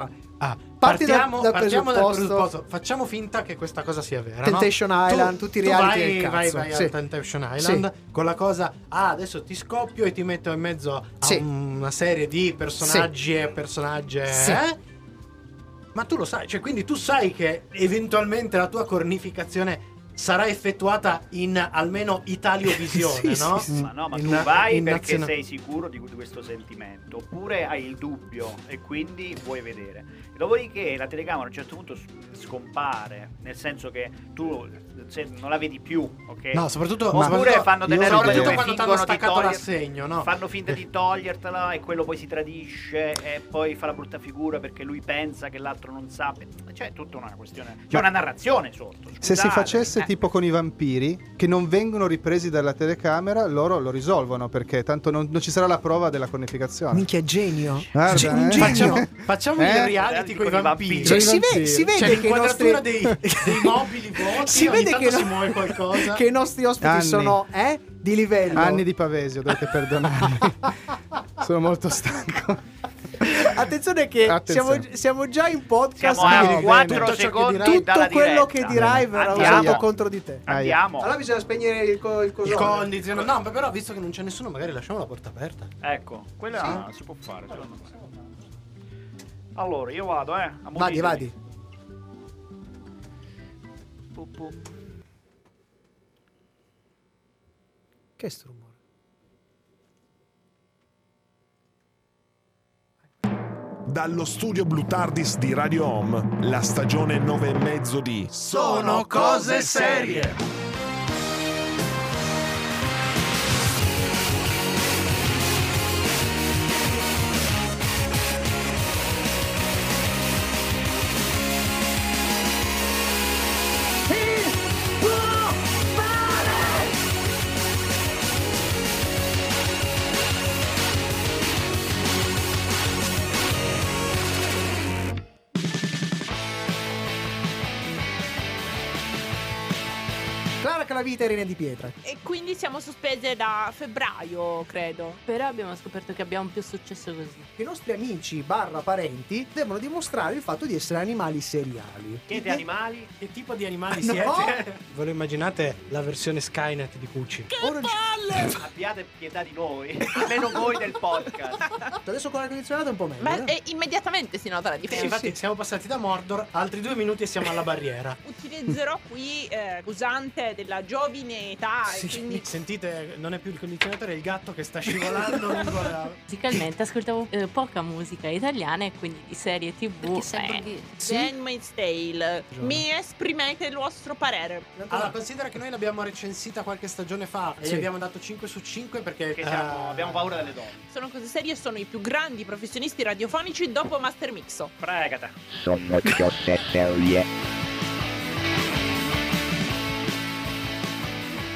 Ah, Parti da- partiamo, dal partiamo dal presupposto- presupposto. Facciamo finta che questa cosa sia vera. Temptation no? Island, Tu- tutti i reality vai, del vai, vai Sì. a Temptation Island con la cosa. Ah, adesso ti scoppio e ti metto in mezzo a Sì. una serie di personaggi e personaggi. Sì. eh? Ma tu lo sai, cioè, quindi tu sai che eventualmente la tua cornificazione sarà effettuata in almeno Italio-visione, Sì, no? sì, sì. Ma no, ma In tu vai perché naziona- sei sicuro di questo sentimento, oppure hai il dubbio e quindi vuoi vedere. Dopodiché la telecamera a un certo punto scompare, nel senso che tu non la vedi più, ok? No, soprattutto, Oppure soprattutto- fanno delle robe soprattutto dove quando ti hanno staccato l'assegno, no? Fanno finta di togliertela e quello poi si tradisce e poi fa la brutta figura perché lui pensa che l'altro non sa. C'è tutta una questione, c'è Ma- una narrazione sotto. Se si scusate. facesse Eh. tipo con i vampiri, che non vengono ripresi dalla telecamera, loro lo risolvono perché tanto non, non ci sarà la prova della cornificazione. Minchia, genio. Guarda, Ge- un eh. genio. Facciamo, facciamo Eh? il reality Reality con i vampiri. vampiri. Cioè, si, vede, vampiri. si vede C'è che i nostri... dei, dei mobili vuoti, si vede che, si no- muove qualcosa. che i nostri ospiti Anni. sono eh, di livello. Anni di Pavesio, dovete perdonarmi. Sono molto stanco. Attenzione che Attenzione. Siamo, siamo già in podcast. Siamo a quindi no, 4 tutto ciò che secondi dirai- tutto dalla quello diretta. che dirai verrà usato contro di te. Andiamo. Allora bisogna spegnere il, co- il il condiziono. No, ma però visto che non c'è nessuno, magari lasciamo la porta aperta. Ecco, quella si può fare, me. Allora, io vado, eh. a Vadi, vadi. Che è sto rumore? Dallo studio Blue Tardis di Radio Home, la stagione 9 e mezzo di Sono cose serie. E Irene Di Pietra. E quindi siamo sospese da febbraio, credo. Però abbiamo scoperto che abbiamo più successo così. I nostri amici barra parenti devono dimostrare il fatto di essere animali seriali. Siete animali? Che tipo di animali No. siete? Ve lo immaginate la versione Skynet di Cucci? Ora- Abbiate pietà di noi, almeno voi del podcast. Adesso con l'aria condizionata è un po' meglio. Ma eh? immediatamente si nota la Sì, differenza. infatti siamo passati da Mordor, altri due minuti e siamo alla barriera. Utilizzerò qui eh, usante della giovine età e Sì, quindi Sentite, non è più il condizionatore, è il gatto che sta scivolando lungo la... Musicalmente ascoltavo eh, poca musica italiana e quindi di serie tv. Perché sempre eh, lì. Sì? Handmaid's Tale. Mi esprimete il vostro parere. Allora, considera che noi l'abbiamo recensita qualche stagione fa e Sì. gli abbiamo dato 5 su 5 perché... Siamo- eh, abbiamo paura delle donne. Sono cose serie e sono i più grandi professionisti radiofonici dopo Master Mixo. Pregate. Sono cose serie.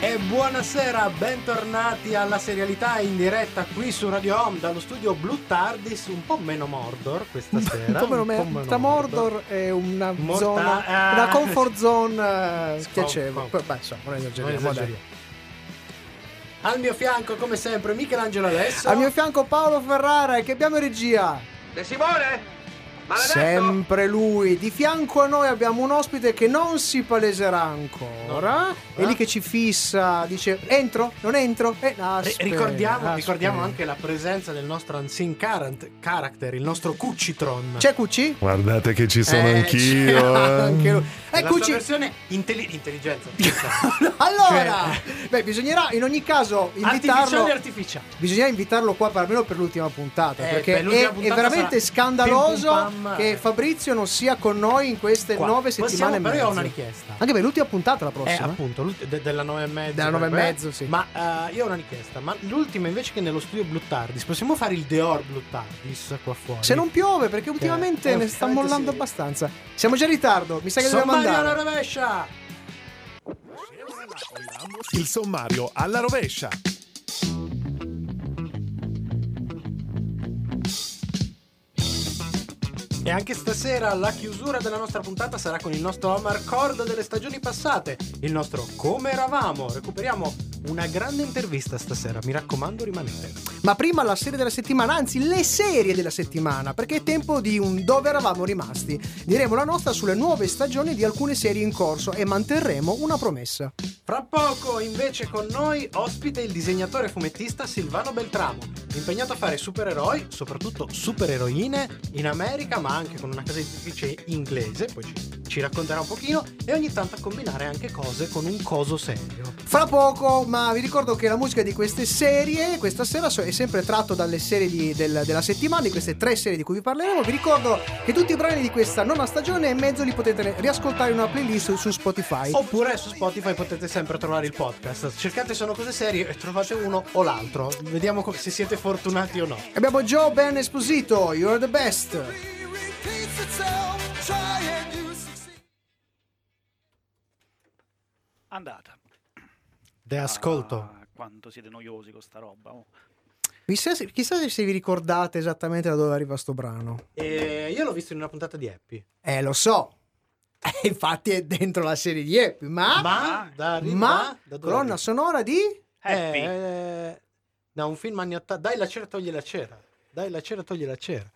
E buonasera, bentornati alla serialità in diretta qui su Radio Home dallo studio Blue Tardis, un po' meno Mordor questa sera. Un po' meno me- tra Mordor e una Morta- zona, ah. una comfort zone eh, Scom- piacevole. Beh, insomma, non Non esageriamo. Al mio fianco, come sempre, Michelangelo Alesso. Al mio fianco Paolo Ferrara e che abbiamo in regia. De Simone? Maledetto! Sempre lui. Di fianco a noi abbiamo un ospite che non si paleserà ancora. No. È lì che ci fissa, dice entro, non entro. Eh, aspetta, ricordiamo, aspetta. ricordiamo anche la presenza del nostro unseen current- character, il nostro Cucitron. C'è Cucci? Guardate che ci sono Eh, anch'io. c'è anche eh. lui. È Eh, la sua Cucci. versione intelli- intelligenza. allora, Cioè- beh, bisognerà in ogni caso invitarlo. Artificiale artificiale. Bisogna invitarlo qua per almeno per l'ultima puntata. Eh, perché per l'ultima è, è puntata veramente sarà scandaloso che Fabrizio non sia con noi in queste Qua. nove Possiamo- settimane. e però io ho mezzo. una richiesta. Anche per l'ultima puntata la Eh, prossima. appunto, de- della 9 e mezzo. Della nove e mezzo, sì. Ma eh, io ho una richiesta. Ma l'ultima invece che nello studio Blue Tardis, possiamo fare il Deor Blue Tardis qua fuori? Se non piove, perché ultimamente eh, ne sta mollando sì. abbastanza. Siamo già in ritardo, mi sa che dobbiamo Sommario alla andare. rovescia! Il sommario alla rovescia. E anche stasera la chiusura della nostra puntata sarà con il nostro Amarcord delle stagioni passate, il nostro Come eravamo. Recuperiamo una grande intervista stasera. Mi raccomando, rimanete. Ma prima la serie della settimana, anzi le serie della settimana, perché è tempo di un dove eravamo rimasti. Diremo la nostra sulle nuove stagioni di alcune serie in corso e manterremo una promessa. Fra poco, invece, con noi ospite il disegnatore fumettista Silvano Beltramo, impegnato a fare supereroi, soprattutto supereroine, in America, ma anche con una casa editrice inglese, poi ci, ci racconterà un pochino, e ogni tanto a combinare anche cose con un coso serio. Fra poco, ma vi ricordo che la musica di queste serie questa sera è sempre tratto dalle serie di- del- della settimana, di queste tre serie di cui vi parleremo. Vi ricordo che tutti i brani di questa nona stagione e mezzo li potete riascoltare in una playlist su Spotify. Oppure su Spotify potete sempre trovare il podcast. Cercate Sono Cose Serie e trovate uno o l'altro. Vediamo se siete fortunati o no. Abbiamo Joe Ben Esposito, You're the best. Andata. De ascolto. Ah, quanto siete noiosi con sta roba. oh. Chissà se, chissà se vi ricordate esattamente da dove arriva sto brano. E io l'ho visto in una puntata di Happy. Eh, lo so. Eh, Infatti è dentro la serie di Happy, ma... Ma, da, ma da colonna arriva? sonora di... Happy. Eh, da un film anni 80. Dai la cera, togli la cera. Dai la cera, togli la cera.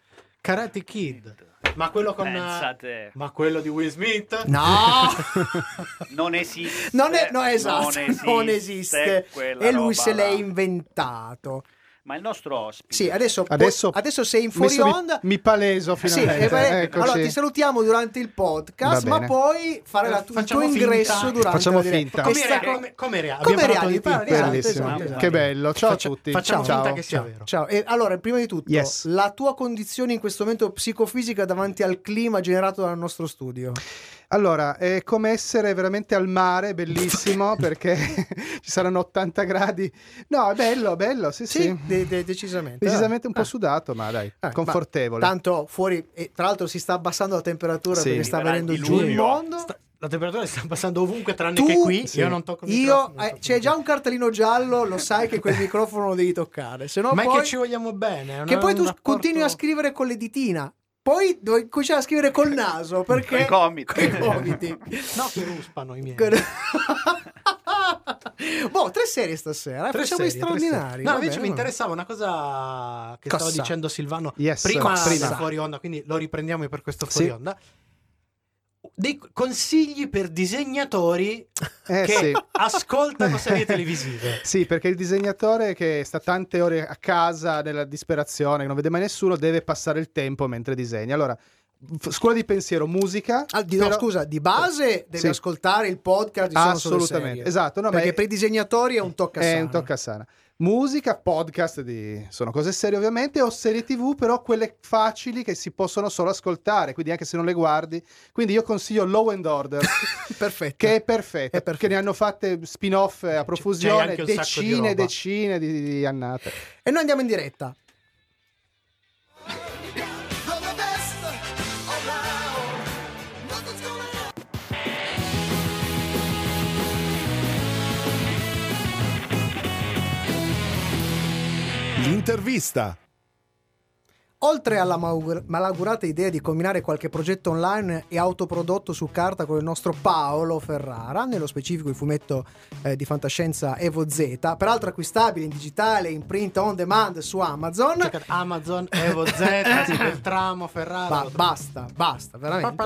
Karate Kid. Ma quello con. Pensate. Ma quello di Will Smith? No! Non esiste. non è... No, esatto, non esiste. quella E lui roba se l'è là. inventato. Ma il nostro ospite. Sì, adesso, Adesso, adesso sei in fuori messo mi- onda. Mi, paleso Sì, finalmente. e beh, Eccoci. allora ti salutiamo durante il podcast, ma poi fare la- il tuo Facciamo ingresso finta. durante Facciamo finta. Come Questa- era? Come, come era? Come Abbiamo parlato reali, Pippo. esatto, Bellissimo. esatto, esatto. Che bello. Ciao Faccia- a tutti. facciamo ciao. finta che sia Ciao, vero. ciao. E allora, prima di tutto, Yes. la tua condizione in questo momento psicofisica davanti al clima generato dal nostro studio. Allora, è come essere veramente al mare, bellissimo, perché ci saranno 80 gradi. No, è bello, bello, sì, sì. Sì, de- de- decisamente. Decisamente un po' Ah. sudato, ma dai, Ah, confortevole. ma Tanto fuori, e tra l'altro si sta abbassando la temperatura Sì. perché sta venendo giù il mondo. Sta- la temperatura si sta passando ovunque, tranne Tu- che qui. Sì. Io non tocco il Io, microfono, eh, tocco c'è il già un cartellino giallo, lo sai che quel microfono lo devi toccare. Se no Ma è poi, che ci vogliamo bene. che poi è tu rapporto- continui a scrivere con le ditina. Poi devi cominciare a scrivere col naso perché... Coi gomiti. coi gomiti. No, che ruspano i miei. boh, tre serie stasera. eh, Tre facciamo serie, straordinari. No, invece mi interessava una cosa che Cosa? stava dicendo Silvano Yes, prima del fuori onda, quindi lo riprendiamo per questo fuori Sì. onda. Dei consigli per disegnatori Eh, che sì. ascoltano serie televisive. Sì, perché il disegnatore che sta tante ore a casa nella disperazione, che non vede mai nessuno, deve passare il tempo mentre disegna. Allora, f- scuola di pensiero, musica. Ah, di- no, però- scusa, di base devi Sì. ascoltare il podcast di Assolutamente, esatto. No, ma perché è- per i disegnatori è un tocca È un tocca sana. Musica, podcast di... sono cose serie ovviamente, o serie tv però quelle facili che si possono solo ascoltare, quindi anche se non le guardi. Quindi io consiglio Law and Order, Perfetto. che è perfetta, perché ne hanno fatte spin-off a c'è profusione, di decine e decine di, di annate. E noi andiamo in diretta. L'intervista. Oltre alla malaugurata idea di combinare qualche progetto online e autoprodotto su carta con il nostro Paolo Ferrara, nello specifico il fumetto eh, di fantascienza Evo Z, peraltro acquistabile in digitale, in print on demand su Amazon. Cercate Amazon, Evo Z, Beltramo, Ferrara. Ba- basta, basta, veramente.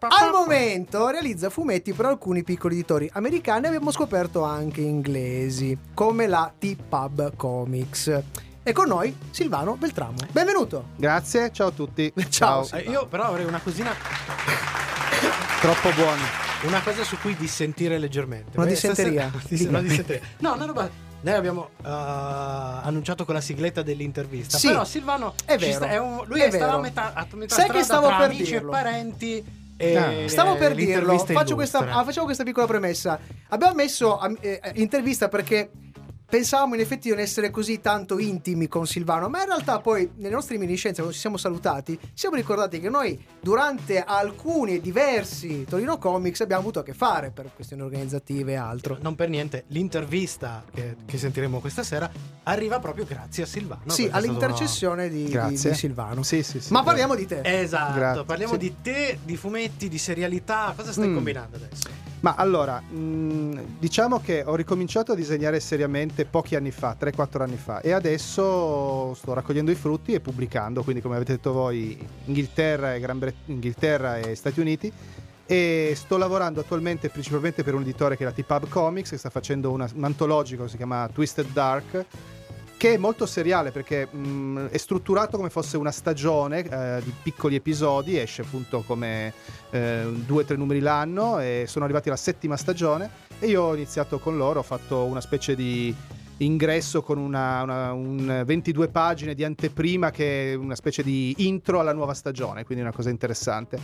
Al momento realizza fumetti per alcuni piccoli editori americani, abbiamo scoperto anche inglesi, come la T-Pub Comics. E con noi Silvano Beltramo. Benvenuto! Grazie, ciao a tutti. Ciao. Eh, io però avrei una cosina, Troppo buoni. una cosa su cui dissentire leggermente. Una Beh, dissenteria? stasera- una dissenteria. No, una roba. Noi abbiamo eh, annunciato con la sigletta dell'intervista. Sì, però Silvano è vero, sta- un- lui è è stava a metà, a metà Sai che stavo tra per amici dirlo. e parenti. E Ah. Stavo per dirlo, faccio questa, ah, facciamo questa piccola premessa. Abbiamo messo eh, eh, intervista perché pensavamo in effetti di non essere così tanto intimi con Silvano, ma in realtà poi nelle nostre reminiscenze, quando ci siamo salutati, ci siamo ricordati che noi durante alcuni e diversi Torino Comics abbiamo avuto a che fare per questioni organizzative e altro. Non per niente, l'intervista che, che sentiremo questa sera arriva proprio grazie a Silvano. sì, all'intercessione di, di- Grazie. di Silvano. Sì, sì, sì. Ma parliamo di te. Esatto, Grazie. parliamo Sì. di te, di fumetti, di serialità. Cosa stai Mm. combinando adesso? Ma allora, mh, diciamo che ho ricominciato a disegnare seriamente pochi anni fa, 3-4 anni fa, e adesso sto raccogliendo i frutti e pubblicando, quindi come avete detto voi, Inghilterra e, Bre- Inghilterra e Stati Uniti. E sto lavorando attualmente principalmente per un editore che è la T-Pub Comics, che sta facendo una- un antologico che si chiama Twisted Dark, che è molto seriale perché mh, è strutturato come fosse una stagione eh, di piccoli episodi, esce appunto come eh, due o tre numeri l'anno e sono arrivati alla settima stagione e io ho iniziato con loro, ho fatto una specie di ingresso con una, una- un 22 pagine di anteprima che è una specie di intro alla nuova stagione, quindi una cosa interessante.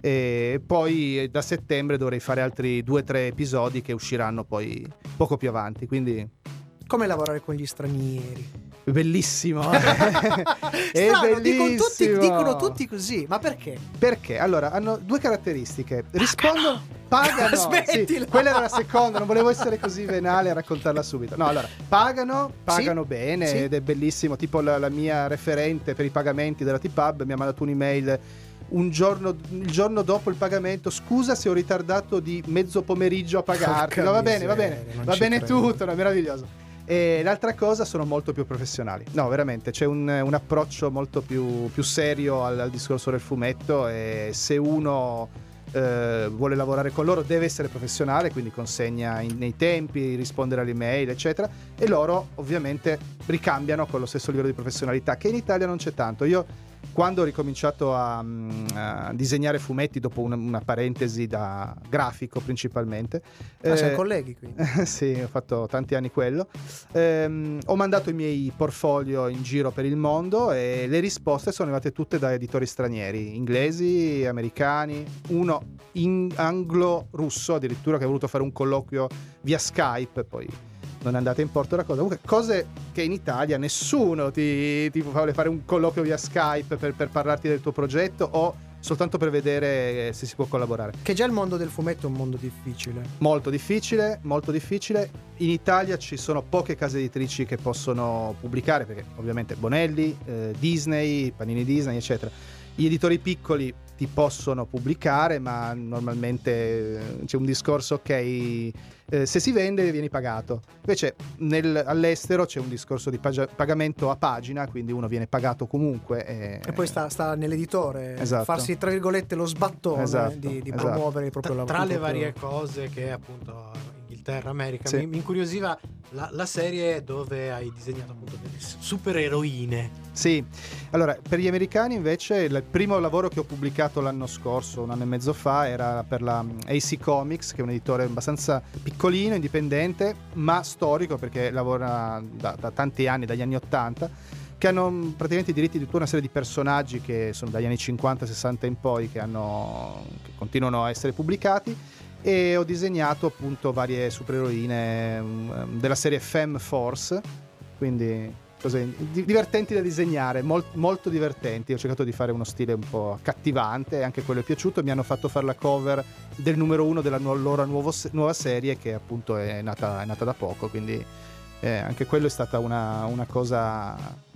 E poi da settembre dovrei fare altri due o tre episodi che usciranno poi poco più avanti, quindi Come lavorare con gli stranieri? bellissimo. è Strano, dicono tutti, bellissimo. dicono tutti così, ma perché? Perché? Allora, hanno due caratteristiche. Rispondono, pagano. Smettila. Sì, quella era la seconda, non volevo essere così venale a raccontarla subito. No, allora, pagano, pagano Sì, bene sì. ed è bellissimo. Tipo la, la mia referente per i pagamenti della T-Pub mi ha mandato un'email un giorno, il giorno dopo il pagamento, scusa se ho ritardato di mezzo pomeriggio a pagarti. Porca No, va bene, va bene, va bene credo. tutto, no, è meraviglioso. E l'altra cosa sono molto più professionali. No, veramente, c'è un, un approccio molto più, più serio al, al discorso del fumetto e se uno eh, vuole lavorare con loro deve essere professionale, quindi consegna in- nei tempi, rispondere alle email, eccetera. E loro ovviamente ricambiano con lo stesso livello di professionalità che in Italia non c'è tanto. Io quando ho ricominciato a, mm, a disegnare fumetti dopo una, una parentesi da grafico principalmente, Ah, siamo eh, colleghi quindi. sì, ho fatto tanti anni quello. Ehm, ho mandato i miei portfolio in giro per il mondo e le risposte sono arrivate tutte da editori stranieri, inglesi, americani, uno in anglo-russo addirittura che ha voluto fare un colloquio via Skype, poi non è andata in porto la cosa. Comunque, cose che in Italia nessuno ti, ti vuole fare un colloquio via Skype per, per parlarti del tuo progetto o soltanto per vedere se si può collaborare. Che già il mondo del fumetto è un mondo difficile. Molto difficile, molto difficile. In Italia ci sono poche case editrici che possono pubblicare, perché ovviamente Bonelli, eh, Disney, Panini Disney, eccetera. Gli editori piccoli ti possono pubblicare, ma normalmente eh, c'è un discorso, ok, eh, se si vende vieni pagato. Invece nel- all'estero c'è un discorso di pagia- pagamento a pagina, quindi uno viene pagato comunque. E, E poi sta, sta nell'editore Esatto. farsi, tra virgolette, lo sbattone Esatto, di, di esatto. promuovere il proprio lavoro. tra le varie cose che appunto Inghilterra, America, Sì. mi, mi incuriosiva la, la serie dove hai disegnato appunto delle supereroine. Sì, allora per gli americani invece il primo lavoro che ho pubblicato l'anno scorso, un anno e mezzo fa, era per la AC Comics, che è un editore abbastanza piccolino, indipendente, ma storico perché lavora da, da tanti anni, dagli anni 80, che hanno praticamente i diritti di tutta una serie di personaggi che sono dagli anni 50-60 in poi, che, hanno, che continuano a essere pubblicati e ho disegnato appunto varie supereroine mm, della serie Femme Force, quindi cose di- divertenti da disegnare, mol- molto divertenti. Ho cercato di fare uno stile un po' accattivante, anche quello è piaciuto. Mi hanno fatto fare la cover del numero uno della nu- loro nuovo nuova serie che appunto è nata, è nata da poco, quindi eh, anche quello è stata una, una cosa...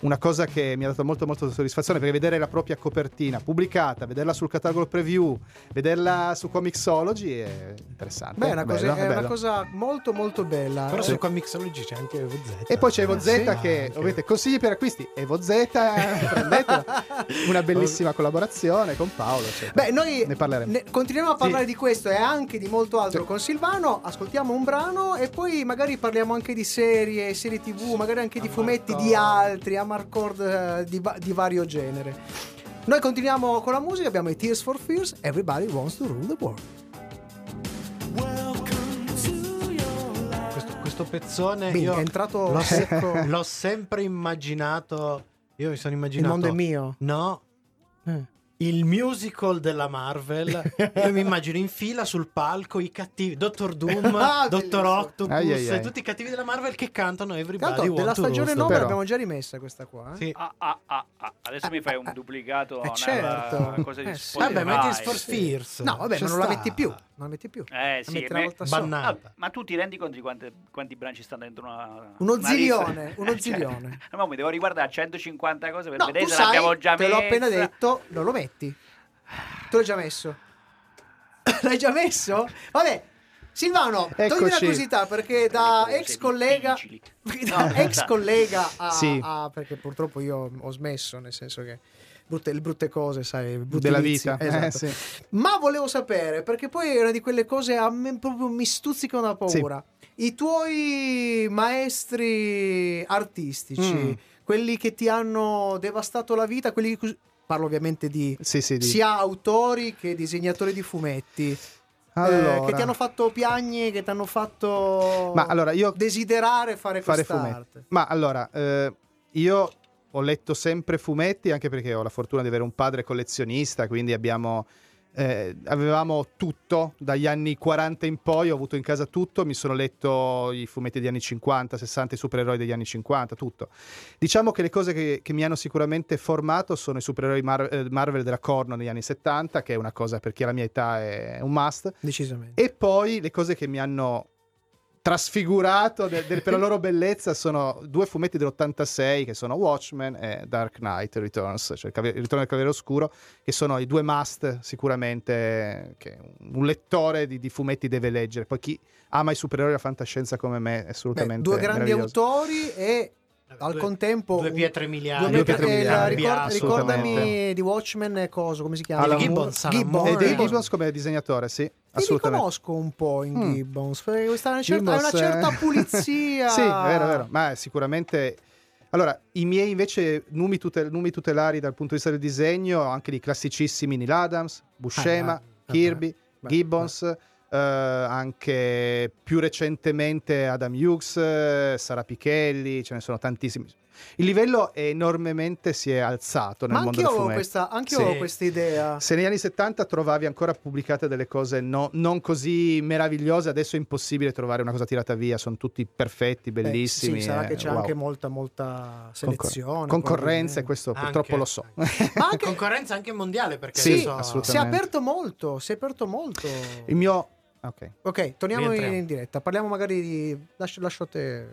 Una cosa che mi ha dato molto molto soddisfazione perché vedere la propria copertina pubblicata, vederla sul catalogo preview, vederla su Comixology è interessante. Beh, è una, cosa, bello, è una cosa molto molto bella. Però Eh, su Comixology c'è anche Evo Z. E poi c'è Evo Ah, Z sì? che Anche. ovviamente consigli per acquisti. Evo Z, prendetela. Una bellissima collaborazione con Paolo. eccetera. Beh, noi ne parleremo. ne- continuiamo a parlare Sì. di questo e anche di molto altro Sì. con Silvano. Ascoltiamo un brano e poi magari parliamo anche di serie, serie TV, magari anche di fumetti di altri, Amarcord eh, di, di vario genere. Noi continuiamo con la musica, abbiamo i Tears for Fears, Everybody Wants to Rule the World. questo, questo pezzone Bing, è entrato l'ho, se- secco. l'ho sempre immaginato. Io mi sono Il immaginato. mondo è mio. No, Eh. Il musical della Marvel. Io mi immagino in fila sul palco i cattivi, Dottor Doom, Ah, Dottor. Octopus, Ai, ai, ai. e tutti i cattivi della Marvel che cantano Everybody Tanto della stagione Rule. 9 Però- l'abbiamo già rimessa questa qua. eh? Sì. Ah, ah, ah, ah. Adesso mi fai un duplicato. eh, una- certo. una cosa di Eh, sì. Vabbè, ma è Tears for Sì. No, vabbè, non la metti più. Non la metti più. Eh La sì, metti me-. Ah, ma tu ti rendi conto di quante- quanti branci stanno dentro una Uno una zilione, lista? uno Cioè, zilione. no, ma mi devo riguardare 150 cose per No, vedere se l'abbiamo già te l'ho appena detto, non lo metti. Te l'ho già messo. L'hai già messo? Vabbè. Silvano, togli una curiosità perché da ex collega, da ex collega a, Sì. a- perché purtroppo io ho smesso, nel senso che brutte, le brutte cose, sai, brutti Della vizi, vita. esatto. Eh, sì. Ma volevo sapere, perché poi è una di quelle cose a me proprio mi stuzzicano da paura. I tuoi maestri artistici, Mm. quelli che ti hanno devastato la vita, quelli che parlo ovviamente di Sì, sì, di- sia autori che disegnatori di fumetti. eh, Allora. che ti hanno fatto piagne, che ti hanno fatto Ma allora, io desiderare fare, fare quest'arte. fumetti. Ma allora, eh, io ho letto sempre fumetti anche perché ho la fortuna di avere un padre collezionista, quindi abbiamo eh, avevamo tutto dagli anni 40 in poi, ho avuto in casa tutto, mi sono letto i fumetti degli anni 50, 60, i supereroi degli anni 50, tutto. Diciamo che le cose che, che mi hanno sicuramente formato sono i supereroi Mar- eh, Marvel della Corno negli anni 70, che è una cosa per chi ha la mia età è un must. Decisamente. E poi le cose che mi hanno trasfigurato de- de- per la loro bellezza sono due fumetti dell'86 che sono Watchmen e Dark Knight Returns, cioè il, cavaliere- il ritorno del Cavaliere Oscuro, che sono i due must sicuramente che un lettore di, di fumetti deve leggere. Poi chi ama i supereroi e la fantascienza come me è Beh, assolutamente due grandi autori e al Due- contempo Due pietre miliari. due pietre- eh, miliari, ricord- ricordami di Watchmen e cosa, come si chiama? Alan Gibbons, Alan Gibbons. E Gibbons. Gibbons come disegnatore, sì, Ti riconosco un po' in Mm. Gibbons, perché questa è una certa, Gibbons, è una certa eh. pulizia. sì, è vero, è vero. Ma sicuramente. Allora, i miei invece numi, tutel- numi tutelari dal punto di vista del disegno, anche di classicissimi Neil Adams, Buscema, Ah, beh, Kirby, beh, Gibbons, eh, anche più recentemente Adam Hughes, eh, Sara Pichelli, ce ne sono tantissimi. Il livello è enormemente si è alzato nel Ma mondo anche del fumetto. questa, anche io Sì. avevo questa idea. Se negli anni 70 trovavi ancora pubblicate delle cose no- non così meravigliose, adesso è impossibile trovare una cosa tirata via, sono tutti perfetti, Beh, bellissimi. sì, sarà eh, che c'è wow. anche molta, molta selezione. Concorrenza, e questo Anche. purtroppo lo so. Ma anche Concorrenza anche mondiale perché Sì, adesso- assolutamente. si è aperto molto, si è aperto molto. Il mio... Ok. Ok, torniamo in, in diretta. Parliamo magari di. Lascio, lascio te.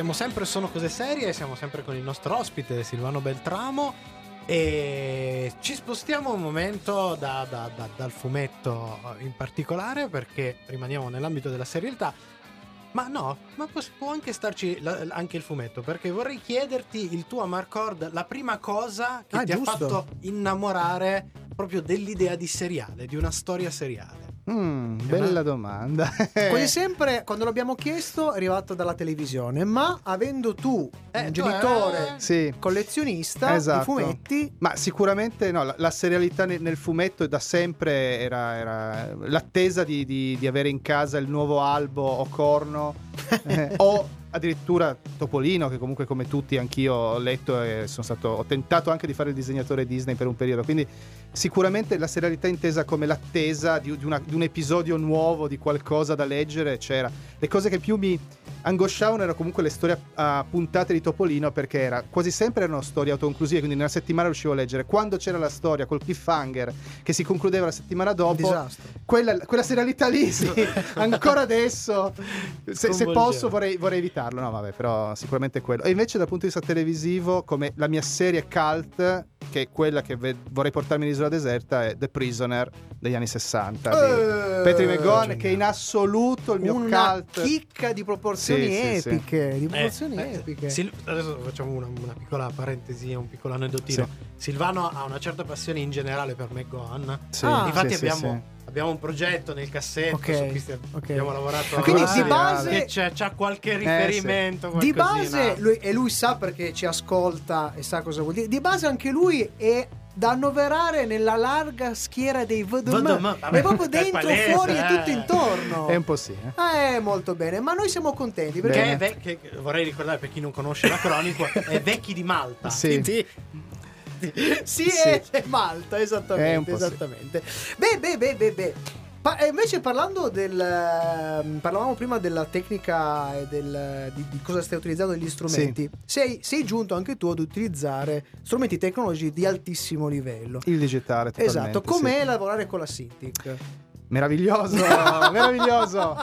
Siamo sempre Sono Cose Serie, siamo sempre con il nostro ospite Silvano Beltramo e ci spostiamo un momento da- da- da- dal fumetto in particolare perché rimaniamo nell'ambito della serialità. Ma no, ma può, anche starci la- anche il fumetto perché vorrei chiederti il tuo Amarcord, la prima cosa che Ah, ti giusto. ha fatto innamorare proprio dell'idea di seriale, di una storia seriale. Mm, bella domanda. Quasi sempre, quando l'abbiamo chiesto, è arrivato dalla televisione. Ma avendo tu Eh, un genitore eh, collezionista Esatto. di fumetti, Ma sicuramente no, la, la serialità nel, nel fumetto da sempre era, era l'attesa di, di- di avere in casa il nuovo albo o corno eh, o addirittura Topolino che comunque come tutti anch'io ho letto e sono stato, ho tentato anche di fare il disegnatore Disney per un periodo, quindi sicuramente la serialità intesa come l'attesa di, di una- di un episodio nuovo, di qualcosa da leggere c'era. Le cose che più mi angosciavano erano comunque le storie a puntate di Topolino perché era, quasi sempre erano storie autoconclusive, quindi nella settimana riuscivo a leggere. Quando c'era la storia col cliffhanger che si concludeva la settimana dopo, quella, quella serialità lì, sì, ancora adesso, se, se posso vorrei, vorrei evitarlo, no vabbè, però sicuramente è quello. E invece dal punto di vista televisivo, come la mia serie cult, che è quella che ve- vorrei portarmi in isola deserta, è The Prisoner degli anni 60 di Eh, Patrick McGowan, geniale. che è in assoluto il mio una cult. chicca di proporzioni Sì, sì, sì. epiche. Di Eh, proporzioni eh, epiche. Sil- adesso facciamo una, una piccola parentesi, un piccolo aneddotino. Silvano ha una certa passione in generale per McGowan. Sì, Ah. Infatti sì, sì, abbiamo, sì. abbiamo un progetto nel cassetto Ok, su cui stiamo- ok. abbiamo lavorato. Quindi di base- c'è, c'ha qualche riferimento. Di qualcosina. base, lui, e lui sa perché ci ascolta e sa cosa vuol dire. Di base, anche lui è da annoverare nella larga schiera dei VDM. È proprio è dentro, palese, fuori e eh. tutto intorno. È un po' sì. eh. Eh, molto bene, ma noi siamo contenti perché è vec- che- vorrei ricordare per chi non conosce la cronica, è Vecchi di Malta. Sì. Quindi- sì, Sì. È, è Malta, È un esattamente, sì. esattamente. Beh, beh, beh, beh, beh. Pa- e invece parlando del ehm, parlavamo prima della tecnica e del, di, di cosa stai utilizzando degli strumenti. Sei, sei giunto anche tu ad utilizzare strumenti tecnologici di altissimo livello. Il digitale, totalmente. Esatto, com'è sì. lavorare con la Cintiq? Meraviglioso, meraviglioso.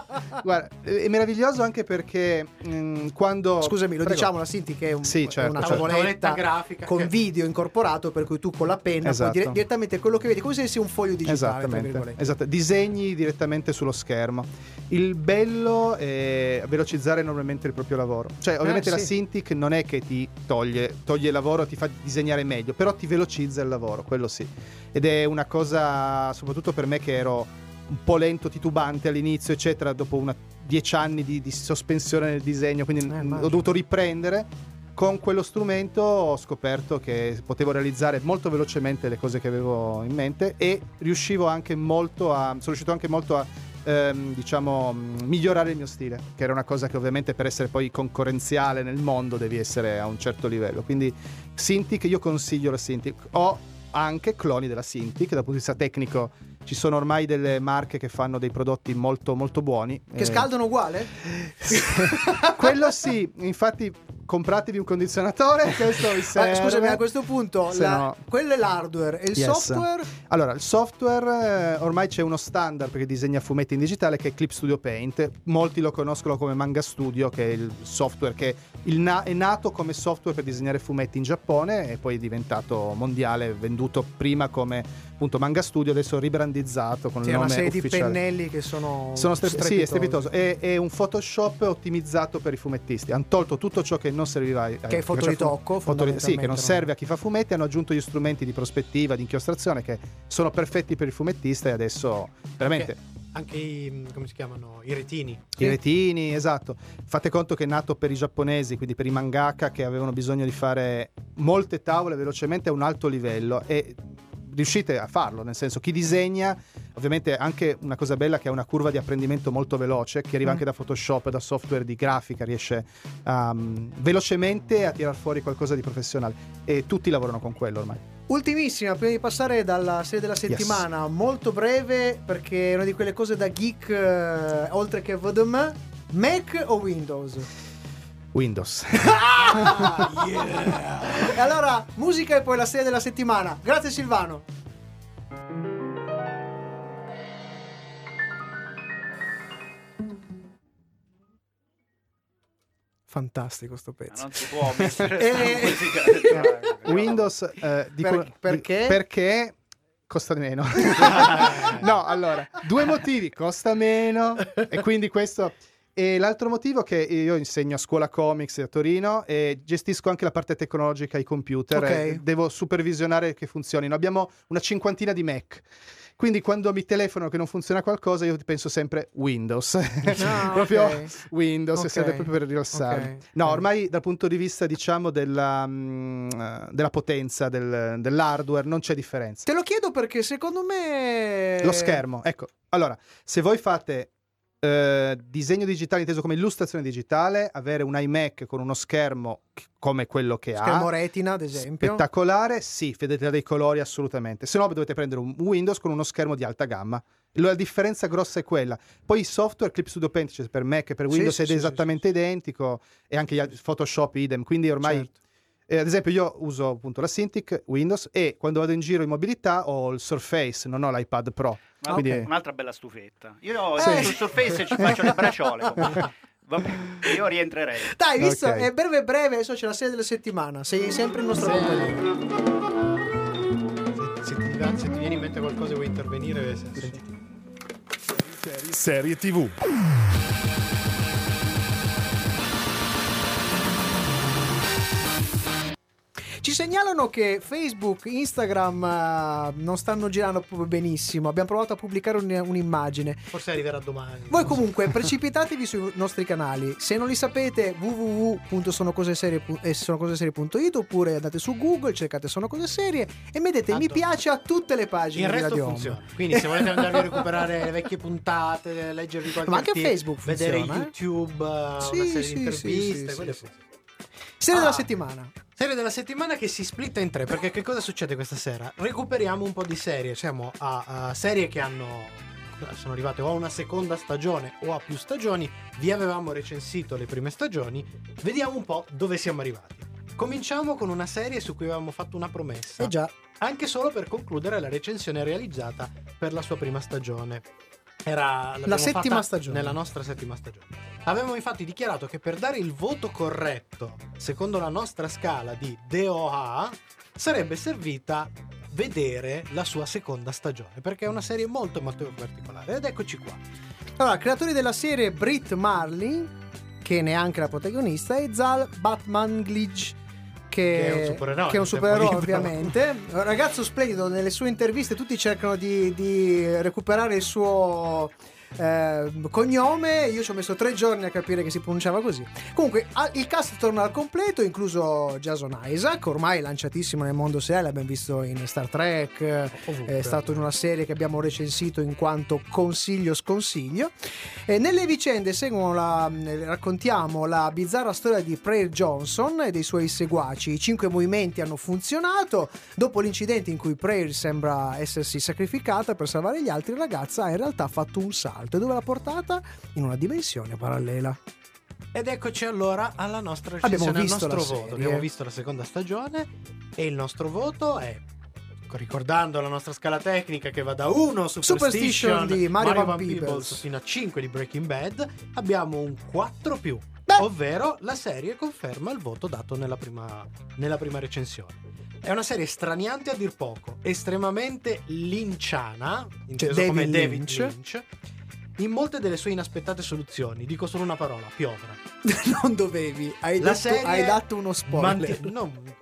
Guarda, è meraviglioso anche perché mh, quando. Scusami, lo Prego. diciamo, la Cintiq è, un- Sì, certo, una certo. tavoletta grafica con che- video incorporato, per cui tu con la penna Esatto. puoi dire- direttamente quello che vedi, come se avessi un foglio digitale. Esattamente, esatto, disegni direttamente sullo schermo. Il bello è velocizzare enormemente il proprio lavoro. Cioè, ovviamente la sì. Cintiq non è che ti toglie, toglie il lavoro, ti fa disegnare meglio, però ti velocizza il lavoro, quello sì. Ed è una cosa, soprattutto per me che ero un po' lento, titubante all'inizio, eccetera, dopo una, dieci anni di, di sospensione nel disegno, quindi Eh, ho dovuto riprendere. Con quello strumento ho scoperto che potevo realizzare molto velocemente le cose che avevo in mente e riuscivo anche molto a. sono riuscito anche molto a. ehm, diciamo mh, migliorare il mio stile che era una cosa che ovviamente per essere poi concorrenziale nel mondo devi essere a un certo livello quindi Cintiq io consiglio la Cintiq ho anche cloni della Cintiq dal punto di vista tecnico ci sono ormai delle marche che fanno dei prodotti molto molto buoni Che Eh, scaldano uguale? quello sì, infatti compratevi un condizionatore, questo vi Ah, serve. scusami, a questo punto, la- no- quello è l'hardware e il Yes. software? Allora, il software eh, ormai c'è uno standard perché disegna fumetti in digitale che è Clip Studio Paint. Molti lo conoscono come Manga Studio, che è il software che il na- è nato come software per disegnare fumetti in Giappone e poi è diventato mondiale, venduto prima come appunto Manga Studio, adesso ribrandizzato con C'è il una nome serie di ufficiale. pennelli che sono, Sono stre- sì, è strepitosi. strepitoso. È, è un Photoshop ottimizzato per i fumettisti. Hanno tolto tutto ciò che non serviva ai, Che è fotoritocco, foto- Sì, che non no? serve a chi fa fumetti. Hanno aggiunto gli strumenti di prospettiva, di inchiostrazione che sono perfetti per il fumettista e adesso veramente. Anche i, come si chiamano? I retini. I retini, esatto. Fate conto che è nato per i giapponesi, quindi per i mangaka che avevano bisogno di fare molte tavole velocemente a un alto livello e riuscite a farlo, nel senso chi disegna, ovviamente anche una cosa bella che ha una curva di apprendimento molto veloce, che arriva Mm. anche da Photoshop, da software di grafica, riesce um, velocemente a tirar fuori qualcosa di professionale e tutti lavorano con quello ormai. Ultimissima, prima di passare dalla serie della settimana, molto breve perché è una di quelle cose da geek eh, oltre che VDM. Mac o Windows? Windows. E allora, musica e poi la serie della settimana. Grazie Silvano. Fantastico sto Ma pezzo. non si può mettere Eh. musica. Windows eh, dico- Per- perché? perché costa meno. no, allora, due motivi, costa meno e quindi questo e l'altro motivo è che io insegno a scuola comics a Torino e gestisco anche la parte tecnologica ai computer, Ok. e devo supervisionare che funzionino. Abbiamo una cinquantina di Mac. Quindi quando mi telefono che non funziona qualcosa, io penso sempre Windows. Ah, proprio ok. Windows, Ok. serve proprio per rilassarmi. Ok, No, ormai dal punto di vista, diciamo, della, mm, eh, della potenza del- dell'hardware non c'è differenza. Te lo chiedo perché secondo me... Lo schermo, ecco. Allora, se voi fate eh, disegno digitale inteso come illustrazione digitale, avere un iMac con uno schermo che- come quello che Schermo ha, retina, ad esempio. spettacolare, sì, fedeltà dei colori assolutamente. Se no dovete prendere un Windows con uno schermo di alta gamma. La differenza grossa è quella. Poi i software Clip Studio Paint c'è per Mac e per Windows sì, ed è sì, esattamente identico e anche Photoshop idem, quindi ormai Certo. Eh, ad esempio, io uso appunto la Cintiq Windows e quando vado in giro in mobilità ho il Surface, non ho l'iPad Pro. Ma Quindi- ok, Un'altra bella stufetta. Io Sì. sul Surface ci faccio le bracciole. comunque. Vabbè, io rientrerei. Dai, visto? Ok. È breve breve, adesso c'è la serie della settimana. Sei sempre il nostro compagno. Se, se ti, se ti viene in mente qualcosa e vuoi intervenire. Serie TV. Ci segnalano che Facebook, Instagram eh, non stanno girando proprio benissimo. Abbiamo provato a pubblicare un- un'immagine. Forse arriverà domani. Voi comunque precipitatevi sui nostri canali. Se non li sapete, www.sonocoseserie.it oppure andate su Google, cercate Sono Cose Serie e mettete mi Tanto- piace a tutte le pagine Il di resto Radio Home. funziona. Quindi, se volete andarvi a recuperare le vecchie puntate, leggervi qualche Ma anche articolo, Facebook vedere funziona, eh? YouTube, eh, Sì, una sì, serie sì, di interviste. sì, quelle sì, funzionano. Serie della Ah. settimana. Serie della settimana che si splitta in tre, perché che cosa succede questa sera? Recuperiamo un po' di serie, siamo a, a serie che hanno sono arrivate o a una seconda stagione o a più stagioni, vi avevamo recensito le prime stagioni, vediamo un po' dove siamo arrivati. Cominciamo con una serie su cui avevamo fatto una promessa, Eh già, anche solo per concludere la recensione realizzata per la sua prima stagione. Era l'abbiamo settima stagione. Nella nostra settima stagione. Avevamo infatti dichiarato che per dare il voto corretto, secondo la nostra scala di DOA, sarebbe servita vedere la sua seconda stagione, perché è una serie molto molto particolare. Ed eccoci qua. Allora, creatori della serie Britt Marley, che neanche la protagonista, e Zal Batman Glitch. Che, Che è un supereroe, è un supereroe, ovviamente. Un ragazzo splendido, nelle sue interviste tutti cercano di, di recuperare il suo eh, cognome. Io ci ho messo tre giorni a capire che si pronunciava così. Comunque, il cast torna al completo, incluso Jason Isaac, ormai lanciatissimo nel mondo seriale. L'abbiamo visto in Star Trek, eh, Ovunque. è stato in una serie che abbiamo recensito in quanto consiglio sconsiglio. E nelle vicende seguono la, raccontiamo la bizzarra storia di Prayer Johnson e dei suoi seguaci. I cinque movimenti hanno funzionato. Dopo l'incidente in cui Prayer sembra essersi sacrificata per salvare gli altri, la ragazza ha in realtà fatto un salto. E dove l'ha portata? In una dimensione parallela. Ed eccoci allora alla nostra recensione, al nostro voto. serie. Abbiamo visto la seconda stagione e il nostro voto è ricordando la nostra scala tecnica che va da 1 Superstition, Superstition di Mario Van Van Peebles. Peebles fino a 5 di Breaking Bad, abbiamo un 4 più, Beh. ovvero la serie conferma il voto dato nella prima, nella prima recensione. È una serie straniante a dir poco, estremamente linciana, inteso David come David Lynch. Lynch. In molte delle sue inaspettate soluzioni, dico solo una parola, piovra. non dovevi, hai, La detto- serie hai dato uno spoiler. Manti- non,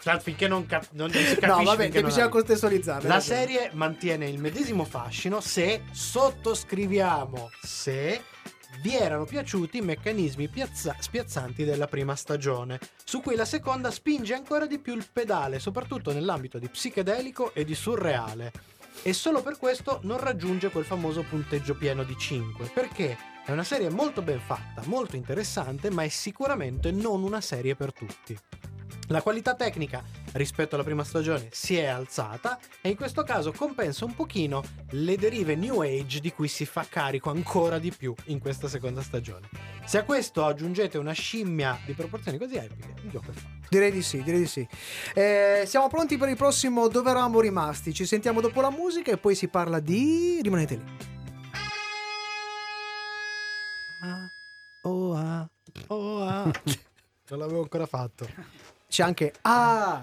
cioè, finché non, cap- non si capisce. no, vabbè, che bisogna contestualizzare. La ragione. serie mantiene il medesimo fascino se sottoscriviamo se vi erano piaciuti i meccanismi piazza- spiazzanti della prima stagione, su cui la seconda spinge ancora di più il pedale, soprattutto nell'ambito di psichedelico e di surreale. E solo per questo non raggiunge quel famoso punteggio pieno di 5, perché è una serie molto ben fatta, molto interessante, ma è sicuramente non una serie per tutti. La qualità tecnica rispetto alla prima stagione si è alzata e in questo caso compensa un pochino le derive New Age di cui si fa carico ancora di più in questa seconda stagione. Se a questo aggiungete una scimmia di proporzioni così epiche, il gioco è fatto. Direi di sì, direi di sì. Eh, siamo pronti per il prossimo Dove eravamo rimasti? Ci sentiamo dopo la musica e poi si parla di... Rimanete lì. Ah, oh ah, oh ah. non l'avevo ancora fatto. C'è anche... Ah!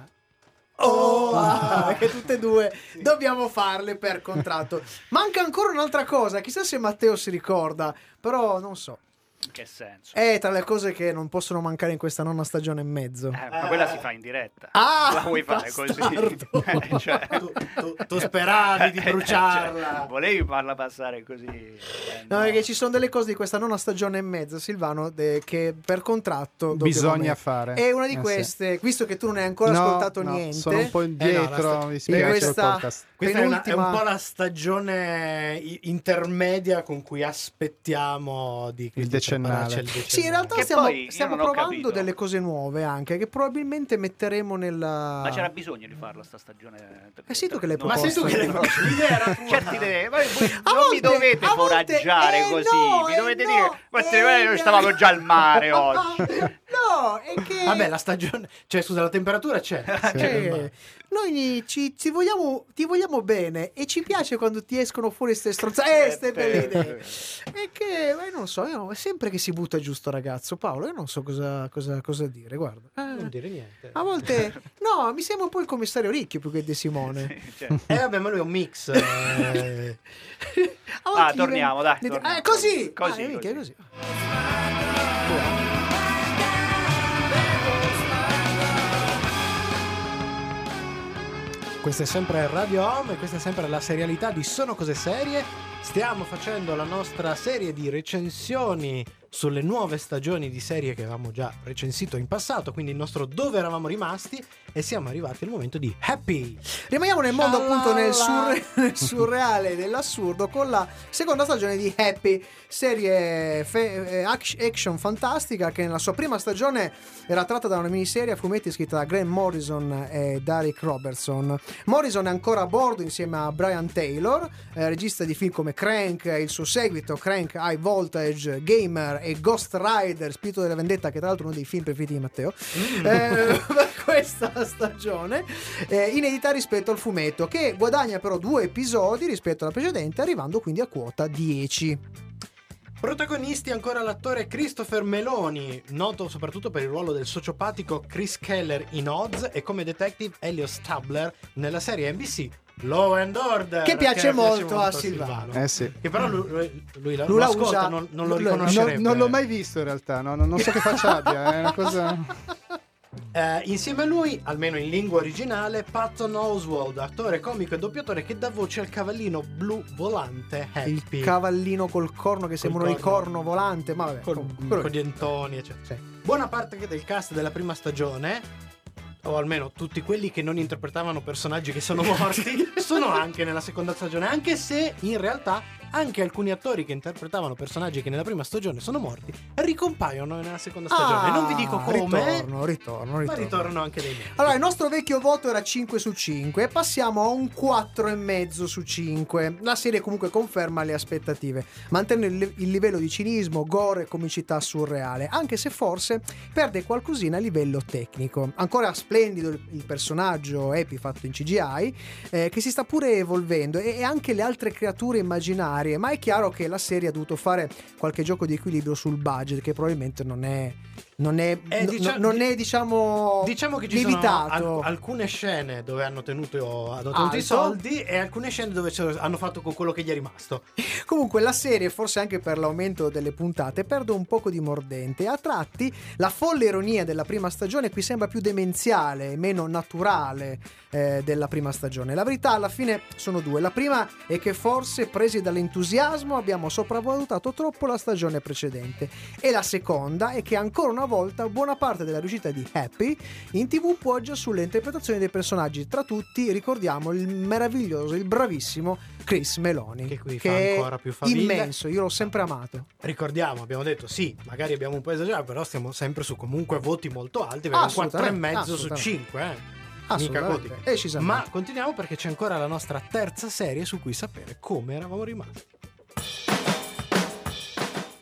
Oh! ah, che tutte e due dobbiamo farle per contratto. Manca ancora un'altra cosa, chissà se Matteo si ricorda, però non so. In che senso? È tra le cose che non possono mancare in questa nonna stagione e mezzo. Eh, ma quella si fa in diretta. Ah, La vuoi fare così? bastardo. Eh, cioè- Tu, tu- tu speravi di Eh, bruciarla. cioè, volevi farla passare così? Eh, No, perché ci sono delle cose di questa nonna stagione e mezza, Silvano, de- che per contratto Bisogna fare. È una di Eh, sì. queste, visto che tu non hai ancora No, ascoltato no, niente. Sono un po' indietro, Eh no, mi spiace il questa-. Questa è, una- è un po' la stagione intermedia con cui aspettiamo di Il decennale. Sì, in realtà Che stiamo, stiamo provando capito. delle cose nuove anche, che probabilmente metteremo nella... Ma c'era bisogno di farla sta stagione? Eh, sei tu che l'hai Non- Ma sei tu che l'hai proposto. L'idea era tua. Certi idee, ma voi non volte- mi dovete a volte- foraggiare eh, così, no, mi eh, dovete no, dire, queste eh, noi no. stavamo già al mare oggi. no, è che... Vabbè, la stagione, cioè scusa, la temperatura c'è. Cioè, noi ci, ci vogliamo, ti vogliamo bene e ci piace quando ti escono fuori queste stronzate, eh, ste belle idee. È che, eh, non so, io- è sempre che si butta giù sto ragazzo, Paolo, io non so cosa, cosa- cosa dire, guarda. Eh, Non dire niente. a volte, no, mi sembra un po' il commissario Ricchi più che De Simone. Sì, cioè, Eh vabbè, ma lui è un mix. eh. Ah, torniamo, dai, torniamo. Eh, così, Così, Ah, così. così. Questa è sempre Radio Home e questa è sempre la serialità di Sono Cose Serie. Stiamo facendo la nostra serie di recensioni sulle nuove stagioni di serie che avevamo già recensito in passato, quindi il nostro dove eravamo rimasti e siamo arrivati al momento di Happy. Rimaniamo nel mondo appunto nel, surre- nel surreale e dell'assurdo con la seconda stagione di Happy, serie fe- eh, ac- action fantastica che nella sua prima stagione era tratta da una miniserie a fumetti scritta da Graham Morrison e Derek Robertson. Morrison è ancora a bordo insieme a Brian Taylor, eh, regista di film come Crank, il suo seguito Crank High Voltage, Gamer e Ghost Rider, Spirito della Vendetta, che tra l'altro è uno dei film preferiti di Matteo, Mm. eh, per questa stagione, eh, inedita rispetto al fumetto, che guadagna però due episodi rispetto alla precedente, arrivando quindi a quota 10. Protagonisti ancora l'attore Christopher Meloni, noto soprattutto per il ruolo del sociopatico Chris Keller in Oz e come detective Elio Stabler nella serie NBC Law and Order. Che piace molto a Silvano. Eh sì. Che però lui, lui, lui lo ascolta, usa- non, non lo lui- Non, riconoscerebbe. non l'ho mai visto in realtà, no, non, non so che faccia abbia, è una cosa... Eh, insieme a lui, almeno in lingua originale, Patton Oswald, attore comico e doppiatore che dà voce al cavallino blu volante Il Happy. cavallino col corno che sembra un corno. corno volante, ma vabbè. con, quello con che- gli dentoni, eccetera. Sì. Buona parte del cast della prima stagione, o almeno tutti quelli che non interpretavano personaggi che sono morti, sono anche nella seconda stagione, anche se in realtà anche alcuni attori che interpretavano personaggi che nella prima stagione sono morti ricompaiono nella seconda stagione. Ah, non vi dico come, Ritorno, ritorno, ma ritorno. ritornano anche dei membri. Allora, il nostro vecchio voto era 5 su 5, passiamo a un 4,5 su 5. La serie comunque conferma le aspettative, mantiene il, livello di cinismo, gore e comicità surreale, anche se forse perde qualcosina a livello tecnico. Ancora splendido il, il personaggio Epi fatto in CGI, eh, che si sta pure evolvendo, e, e anche le altre creature immaginarie, ma è chiaro che la serie ha dovuto fare qualche gioco di equilibrio sul budget, che probabilmente non è... Non è, Eh, no- dicia- non è diciamo Diciamo che ci limitato. sono al- alcune scene dove hanno tenuto, hanno tenuto i soldi e alcune scene dove hanno fatto con quello che gli è rimasto. Comunque la serie, forse anche per l'aumento delle puntate, perde un poco di mordente. A tratti la folle ironia della prima stagione qui sembra più demenziale meno naturale eh, della prima stagione. La verità alla fine sono due. La prima è che forse presi dall'entusiasmo abbiamo sopravvalutato troppo la stagione precedente. E la seconda è che ancora una volta buona parte della riuscita di Happy in tv poggia sulle interpretazioni dei personaggi. Tra tutti ricordiamo il meraviglioso, il bravissimo Chris Meloni. Che qui che fa ancora più faville. immenso, io l'ho sempre amato. Ricordiamo, abbiamo detto sì, magari abbiamo un po' esagerato, però stiamo sempre su comunque voti molto alti, perché 4,5 su assolutamente. 5, eh. Mica decisamente. Ma continuiamo perché c'è ancora la nostra terza serie su cui sapere come eravamo rimasti.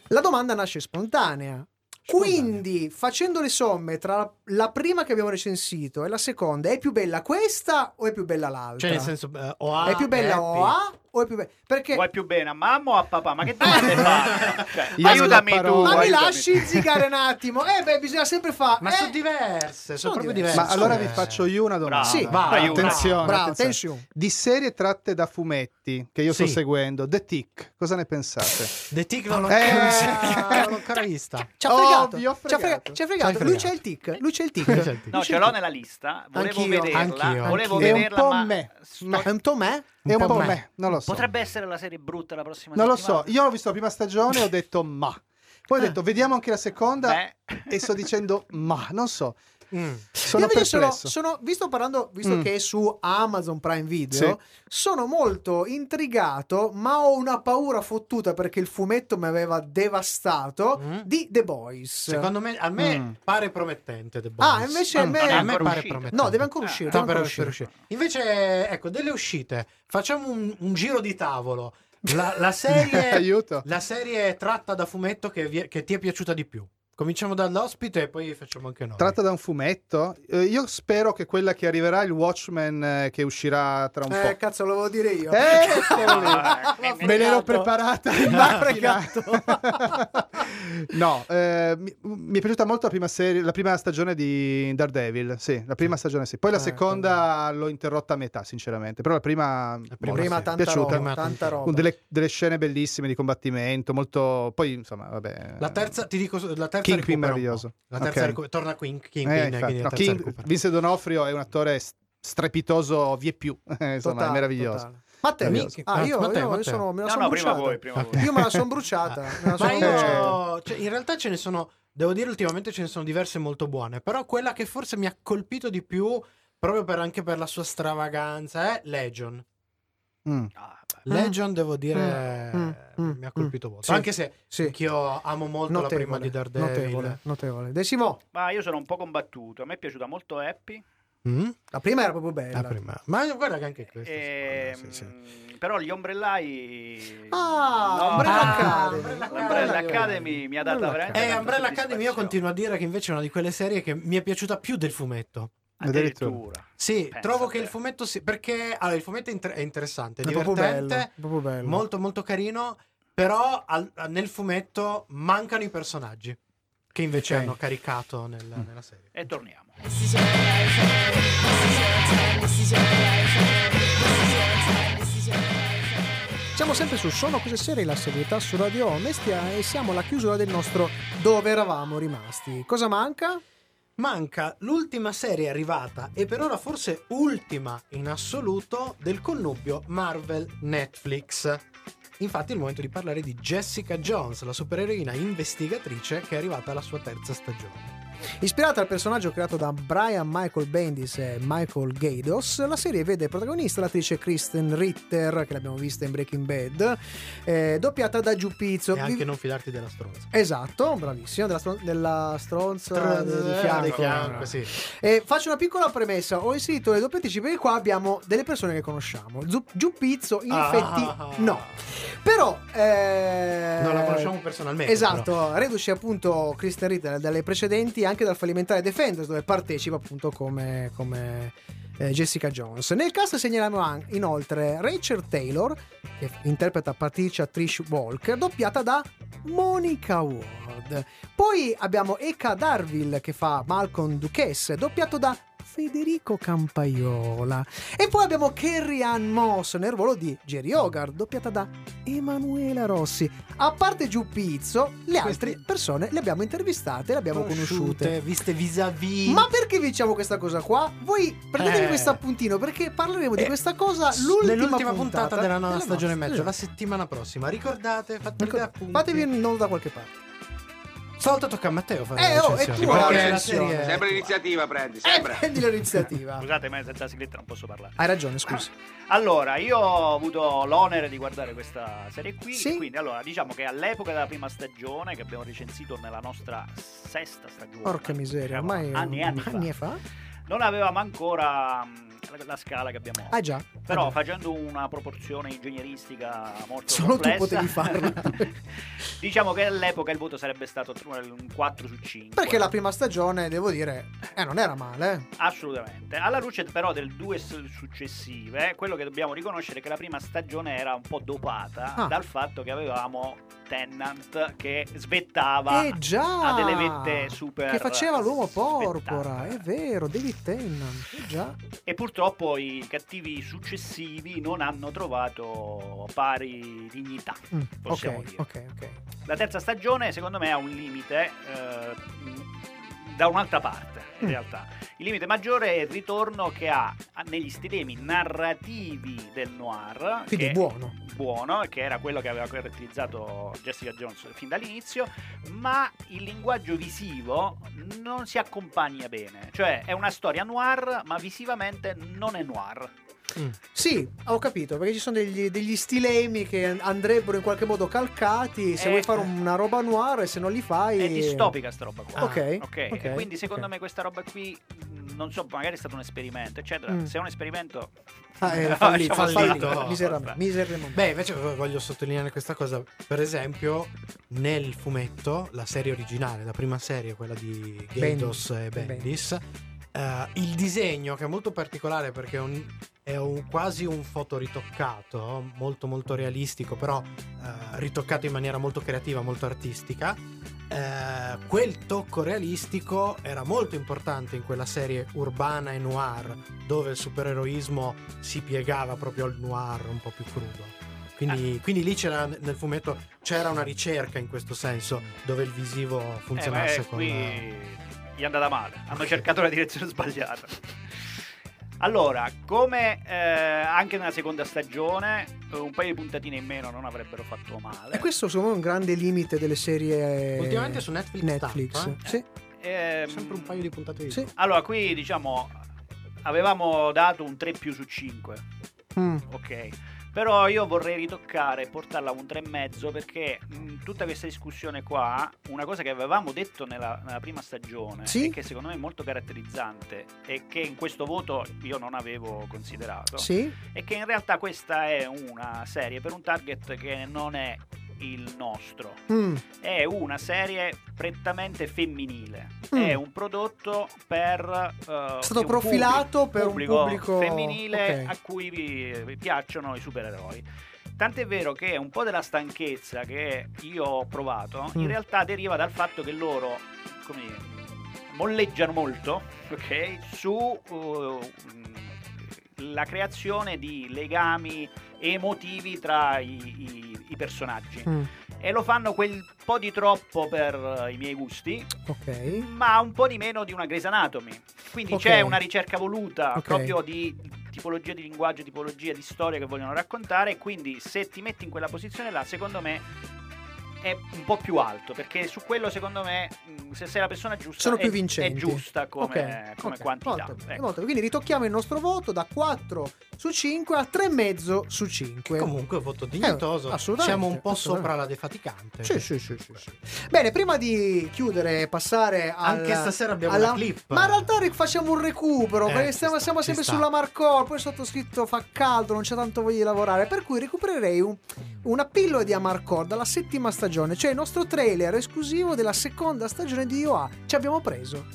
La domanda nasce spontanea. Quindi, facendo le somme tra la prima che abbiamo recensito e la seconda, è più bella questa o è più bella l'altra? Cioè, nel senso, eh, OA, è più bella Happy. OA o è più bella? Perché Vuoi più bene a mamma o a papà? Ma che domande fai? Cioè, Io aiutami tu. Ma mi aiutami lasci zigare un attimo? Eh beh, bisogna sempre fare. Ma eh, sono diverse, sono, sono proprio diverse. diverse. Ma allora vi faccio io una domanda. Bravo, Sì, vai, aiuta. Attenzione, Bravo, attenzione. Di serie tratte da fumetti che io sto Sì. seguendo, The Tick, cosa ne pensate? The Tick non l'ho Eh. ancora, vista. Ci ha fregato. Ci ha frega- fregato. ci ha fregato. Lui fregato. c'è il tic. Lui c'è il tic. Lui c'è il tic. No, ce l'ho nella lista. Volevo vederla. anch'io. Volevo È un vederla, po' ma me. sto- È un Tomè? È un po' me. me, non lo so. potrebbe essere la serie brutta la prossima Non lo settimana. so, io ho visto la prima stagione e ho detto ma. Poi ho detto vediamo anche la seconda Beh. e sto dicendo ma, non so. Mm. Sono Io invece sono, sono- visto parlando, visto Mm. che è su Amazon Prime Video, Sì. sono molto intrigato, ma ho una paura fottuta perché il fumetto mi aveva devastato Mm. di The Boys. Secondo me, a me Mm. pare promettente The Boys. Ah, invece a me- non è a me pare uscito. promettente. No, deve ancora uscire. Sta deve ancora per uscire. uscire. Invece, ecco, delle uscite. Facciamo un, un giro di tavolo. La, la serie, la serie tratta da fumetto che, vi che ti è piaciuta di più. Cominciamo dall'ospite e poi facciamo anche noi. Tratta da un fumetto. Eh, io spero che quella che arriverà, il Watchmen, eh, che uscirà tra un Eh, po'. cazzo, lo volevo dire io. Eh, Ma Me l'ero preparata Ma fregato. no, eh, mi, mi è piaciuta molto la prima, serie, la prima stagione di Daredevil. Sì, la prima stagione sì. Poi la Eh, seconda l'ho interrotta a metà, sinceramente. Però la prima, La prima Prima sì. tanta piaciuta. roba, tanta roba. con delle, delle scene bellissime di combattimento, molto... Poi, insomma, vabbè... La terza, ti dico, la terza Kingpin meraviglioso. La terza Ok. recu- torna Eh, Kingpin, la No, terza King-. Vince D'Onofrio è un attore strepitoso vie più. Eh, insomma, Totale, è meraviglioso. totale. Matteo, Meraviglioso. ah, io, Matteo, io Matteo. sono, me la No, sono no, prima bruciata. voi, prima voi. Io me la sono bruciata. La bruciata. io, cioè, in realtà ce ne sono, devo dire, ultimamente ce ne sono diverse molto buone. Però quella che forse mi ha colpito di più, proprio per, anche per la sua stravaganza, è Legion. Mm. Ah, beh. Legion, devo dire, Mm, mm, mi ha colpito molto. Sì. Anche se Sì. anch'io amo molto la prima di Daredevil. Notevole, notevole. Decimo. Ma io sono un po' combattuto. A me è piaciuta molto Happy. Mm? La prima era proprio bella. La prima. Ma guarda che anche questo. Ehm, sì, sì. Però gli ombrellai. Ah, No, Umbrella ah, Academy. Umbrella L'Umbrella Academy. Academy mi ha dato Umbrella veramente. Eh, Umbrella Academy io continuo a dire che invece è una di quelle serie che mi è piaciuta più del fumetto. Addirittura. Sì, Pensa trovo che il fumetto si... perché allora, il fumetto è, inter- è interessante, è È proprio divertente, bello, proprio bello. molto molto carino, però al- nel fumetto mancano i personaggi che invece Ok. hanno caricato nel- nella serie. E torniamo. Siamo sempre su Sono cose serie, la serietà su Radio Omestia e siamo alla chiusura del nostro Dove eravamo rimasti. Cosa manca? Manca l'ultima serie arrivata e per ora forse ultima in assoluto del connubio Marvel-Netflix. Infatti è il momento di parlare di Jessica Jones, la supereroina investigatrice che è arrivata alla sua terza stagione. Ispirata al personaggio creato da Brian Michael Bendis e Michael Gaidos, la serie vede protagonista l'attrice Kristen Ritter, che l'abbiamo vista in Breaking Bad, eh, doppiata da Giù Pizzo. E anche Vi- non fidarti della stronza. Esatto, bravissimo, della, stron- della stronza di Di fianco. fianco, sì. E faccio una piccola premessa, ho inserito le doppiatrici perché qua abbiamo delle persone che conosciamo. Zu- Giù Pizzo, in Ah. effetti, no. Però... eh, Non la conosciamo personalmente. Esatto, reduce appunto Kristen Ritter dalle precedenti anche dal fallimentare Defenders dove partecipa appunto come, come, eh, Jessica Jones. Nel cast segnaliamo inoltre Rachel Taylor che interpreta Patricia Trish Walker doppiata da Monica Ward. Poi abbiamo Eka Darville che fa Malcolm Duchesse doppiato da Federico Campaiola. E poi abbiamo Carrie Ann Moss nel ruolo di Jerry Hogarth, doppiata da Emanuela Rossi. A parte Giù Pizzo, le altre persone le abbiamo intervistate, le abbiamo conosciute. viste vis-à-vis. Ma perché vi diciamo questa cosa qua? Voi prendetevi Eh. questo appuntino perché parleremo di Eh, questa cosa l'ultima, nell'ultima puntata, della nuova stagione e mezzo, la settimana prossima. Ricordate, fate Ecco, appunti. Fatevi un nodo da qualche parte. Stavolta tocca a Matteo fare Eh, oh, tua la perché la serie Sempre l'iniziativa prendi, Eh, sempre. prendi l'iniziativa. Scusate, ma senza sigletta non posso parlare. Hai ragione, scusa. Allora, io ho avuto l'onere di guardare questa serie qui. Sì. Quindi, allora, diciamo che all'epoca della prima stagione, che abbiamo recensito nella nostra sesta stagione, Porca miseria, diciamo, ormai anni e anni, e fa, fa. non avevamo ancora mh, la, la scala che abbiamo oggi. Ah già. Però Ah, facendo una proporzione ingegneristica molto Solo tu complessa, potevi farla. diciamo che all'epoca il voto sarebbe stato un 4 su 5. Perché la prima stagione, devo dire, eh, non era male. Assolutamente. Alla luce però del due successive, quello che dobbiamo riconoscere è che la prima stagione era un po' dopata Ah. dal fatto che avevamo Tennant che svettava Eh già! a delle vette super Che faceva l'uomo porpora, spettate. è vero, David Tennant. Eh già. E purtroppo i cattivi successivi non hanno trovato pari dignità. Mm, Possiamo ok, dire. ok, ok. La terza stagione, secondo me, ha un limite eh, da un'altra parte, in Mm. realtà. Il limite maggiore è il ritorno che ha negli stilemi narrativi del noir. Quindi che- buono. buono, che era quello che aveva caratterizzato Jessica Jones fin dall'inizio, ma il linguaggio visivo non si accompagna bene. Cioè, è una storia noir, ma visivamente non è noir. Mm. Sì, ho capito, perché ci sono degli, degli stilemi che andrebbero in qualche modo calcati. Se Eh, vuoi fare una roba noir e se non li fai... È distopica sta roba qua. Ah, Ok, Ok, ok, quindi secondo ok. me questa roba qui, mh, non so, magari è stato un esperimento, eccetera. Mm. Se è un esperimento... Ah, è No, fallito, lasciamo fallito, stare. miseramente, miseramente. Beh, invece voglio sottolineare questa cosa. Per esempio, nel fumetto, la serie originale, la prima serie, quella di Gaidos e Bendis, eh, il disegno che è molto particolare perché è, un, è un- quasi un fotoritoccato, molto molto realistico, però eh, ritoccato in maniera molto creativa, molto artistica. Eh, quel tocco realistico era molto importante in quella serie urbana e noir, dove il supereroismo si piegava proprio al noir un po' più crudo. Quindi, quindi lì c'era nel fumetto c'era una ricerca in questo senso, dove il visivo Eh, funzionasse beh, con qui gli è andata male, hanno cercato la direzione sbagliata. Allora, come eh, anche nella seconda stagione, eh, un paio di puntatine in meno non avrebbero fatto male. E questo secondo me è un grande limite delle serie Ultimamente su Netflix, Netflix. tanto, eh. Sì, Ehm, sempre un paio di puntate sì. Allora, qui diciamo avevamo dato un 3 più su 5, Mm. ok. Però io vorrei ritoccare e portarla a un 3,5 perché in tutta questa discussione qua, una cosa che avevamo detto nella, nella prima stagione Sì. che secondo me è molto caratterizzante e che in questo voto io non avevo considerato, Sì? è che in realtà questa è una serie per un target che non è il nostro, Mm. è una serie prettamente femminile, Mm. è un prodotto per eh, È stato profilato pubblico- per un pubblico- femminile ok. a cui vi, vi piacciono i supereroi. Tant'è vero che un po' della stanchezza che io ho provato Mm. in realtà deriva dal fatto che loro come dire, molleggiano molto ok, su uh, la creazione di legami emotivi tra i, i- i personaggi Mm. e lo fanno quel po' di troppo per eh, i miei gusti Ok. ma un po' di meno di una Grey's Anatomy. Quindi Ok. c'è una ricerca voluta Ok. proprio di tipologia di linguaggio, tipologia di storia che vogliono raccontare. Quindi se ti metti in quella posizione là, secondo me è un po' più alto. Perché su quello, secondo me, mh, se sei la persona giusta, Sono è, più è vincenti. giusta come, Ok, come ok, quantità. molto, Ecco. molto. Quindi ritocchiamo il nostro voto da 4 su 5 a 3,5 su 5. Comunque voto dignitoso. Eh, assolutamente, Siamo un po' sopra la defaticante. Sì, sì, sì, sì, sì. Bene, prima di chiudere e passare al, Anche stasera abbiamo alla- una clip. Ma in realtà facciamo un recupero Eh, perché stiamo, sta, siamo sempre sta. sulla Marcor, poi sottoscritto fa caldo, non c'è tanto voglia di lavorare, per cui recupererei un- una pillola di Amarcord dalla settima stagione, cioè il nostro trailer esclusivo della seconda stagione di IOA. Ci abbiamo preso.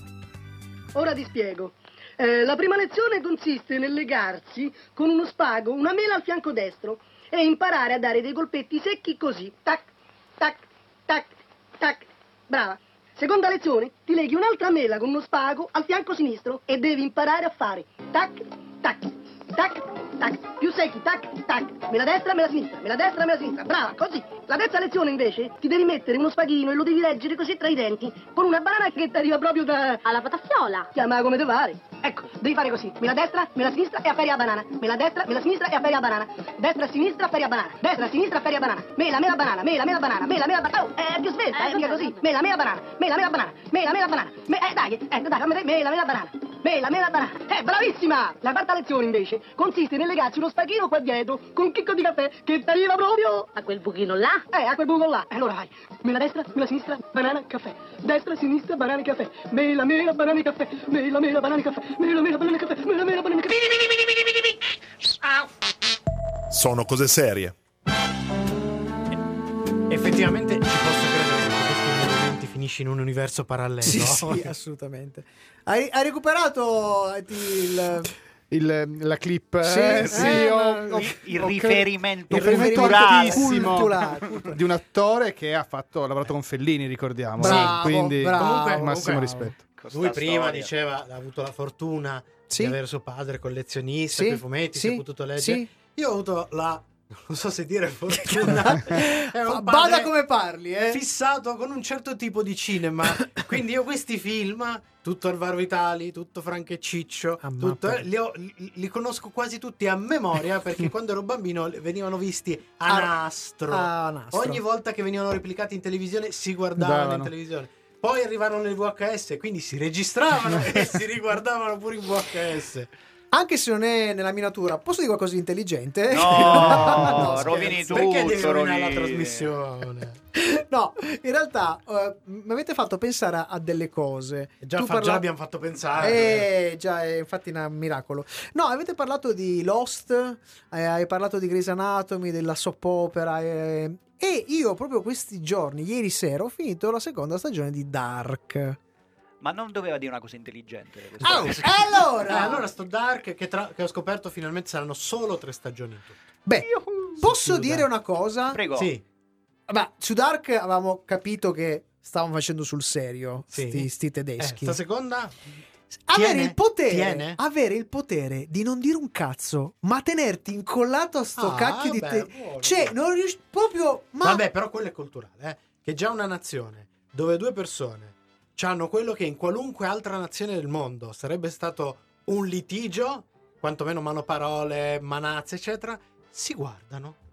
Ora ti spiego. Eh, la prima lezione consiste nel legarsi con uno spago una mela al fianco destro e imparare a dare dei colpetti secchi così. Tac, tac, tac, tac. Brava. Seconda lezione, ti leghi un'altra mela con uno spago al fianco sinistro e devi imparare a fare tac, tac, tac, tac. Più secchi, tac, tac. Mela destra, mela sinistra, mela destra, mela sinistra. Brava, così. La terza lezione invece ti devi mettere uno spaghino e lo devi leggere così tra i denti con una banana che ti arriva proprio da... Alla patafiola. Chiama come te pare. Ecco, devi fare così. Mela destra, mela sinistra e afferi a banana. Mela destra, mela sinistra e afferi a banana. Destra, sinistra, afferi a banana. Destra, sinistra, afferi a banana. Mela, mela, banana. Mela, mela, banana. Mela, mela, banana. Oh, è più svelta, eh, mica così. Mela, mela, banana. Mela, mela, banana. Mela, mela, banana. Me- eh, dai, eh, dai. Mela, mela, banana. Mela, mela, banana. Eh, bravissima! La quarta lezione, invece, consiste nel legarsi uno spaghino qua dietro con un chicco di caffè che arriva proprio... A quel buchino là? Eh, a quel buco là. Allora vai. Mela destra, mela sinistra, banana, caffè. Destra, sinistra, banana, caffè. Mela, mela, banana, caffè. Mela, mela, banana, caffè. Mela, mela, banana, caffè. Mela, mela, banana, caffè. Sono cose serie. Effettivamente ci posso credere finisci in un universo parallelo. Sì, sì, assolutamente. Hai, hai recuperato eh, il... Il- la clip Sì, eh, eh, sì, no, ho- ho- Il ho- riferimento il riferimento culturale. altissimo Culturale, culturale. di un attore che ha, fatto, ha lavorato con Fellini, ricordiamo. Bravo, quindi bravo, Comunque- massimo comunque- rispetto. Lui prima storia. diceva ha avuto la fortuna Sì. di avere suo padre collezionista Sì, quei fumetti, si è potuto leggere. sì. Io ho avuto la non so se dire fortuna. È un Bada come parli, eh. fissato con un certo tipo di cinema. Quindi io questi film, tutto Alvaro Vitali, tutto Franco e Ciccio, Ah, tutto, eh, li, ho- li- li conosco quasi tutti a memoria perché quando ero bambino venivano visti a A- nastro. a nastro. Ogni volta che venivano replicati in televisione si guardavano in Davano. televisione. Poi arrivarono i VHS, quindi si registravano e si riguardavano pure in VHS. Anche se non è nella miniatura, posso dire qualcosa di intelligente? No, scherzo. rovini tutto. Perché devi rovinare la rovini- trasmissione? No, in realtà eh, mi avete fatto pensare a, a delle cose. Già, Tu fa- parla- già abbiamo fatto pensare. Eh, già, è infatti un miracolo. No, avete parlato di Lost, eh, hai parlato di Grey's Anatomy, della soap opera. eh, e io proprio questi giorni, ieri sera, ho finito la seconda stagione di Dark. Ma non doveva dire una cosa intelligente. Ah, questa- Eh, allora, allora sto Dark che, tra- che ho scoperto finalmente saranno solo tre stagioni in tutto. beh, posso chiuda. dire una cosa? Prego. Sì, Ma su Dark avevamo capito che stavano facendo sul serio Sì. sti, sti eh, tedeschi. sta seconda avere tiene? il potere Tiene? avere il potere di non dire un cazzo ma tenerti incollato a sto Ah, cacchio di te buono, cioè non riesci proprio ma Vabbè, però quello è culturale, eh? Che già una nazione dove due persone hanno quello che in qualunque altra nazione del mondo sarebbe stato un litigio, quantomeno manoparole, manazze, eccetera, si guardano.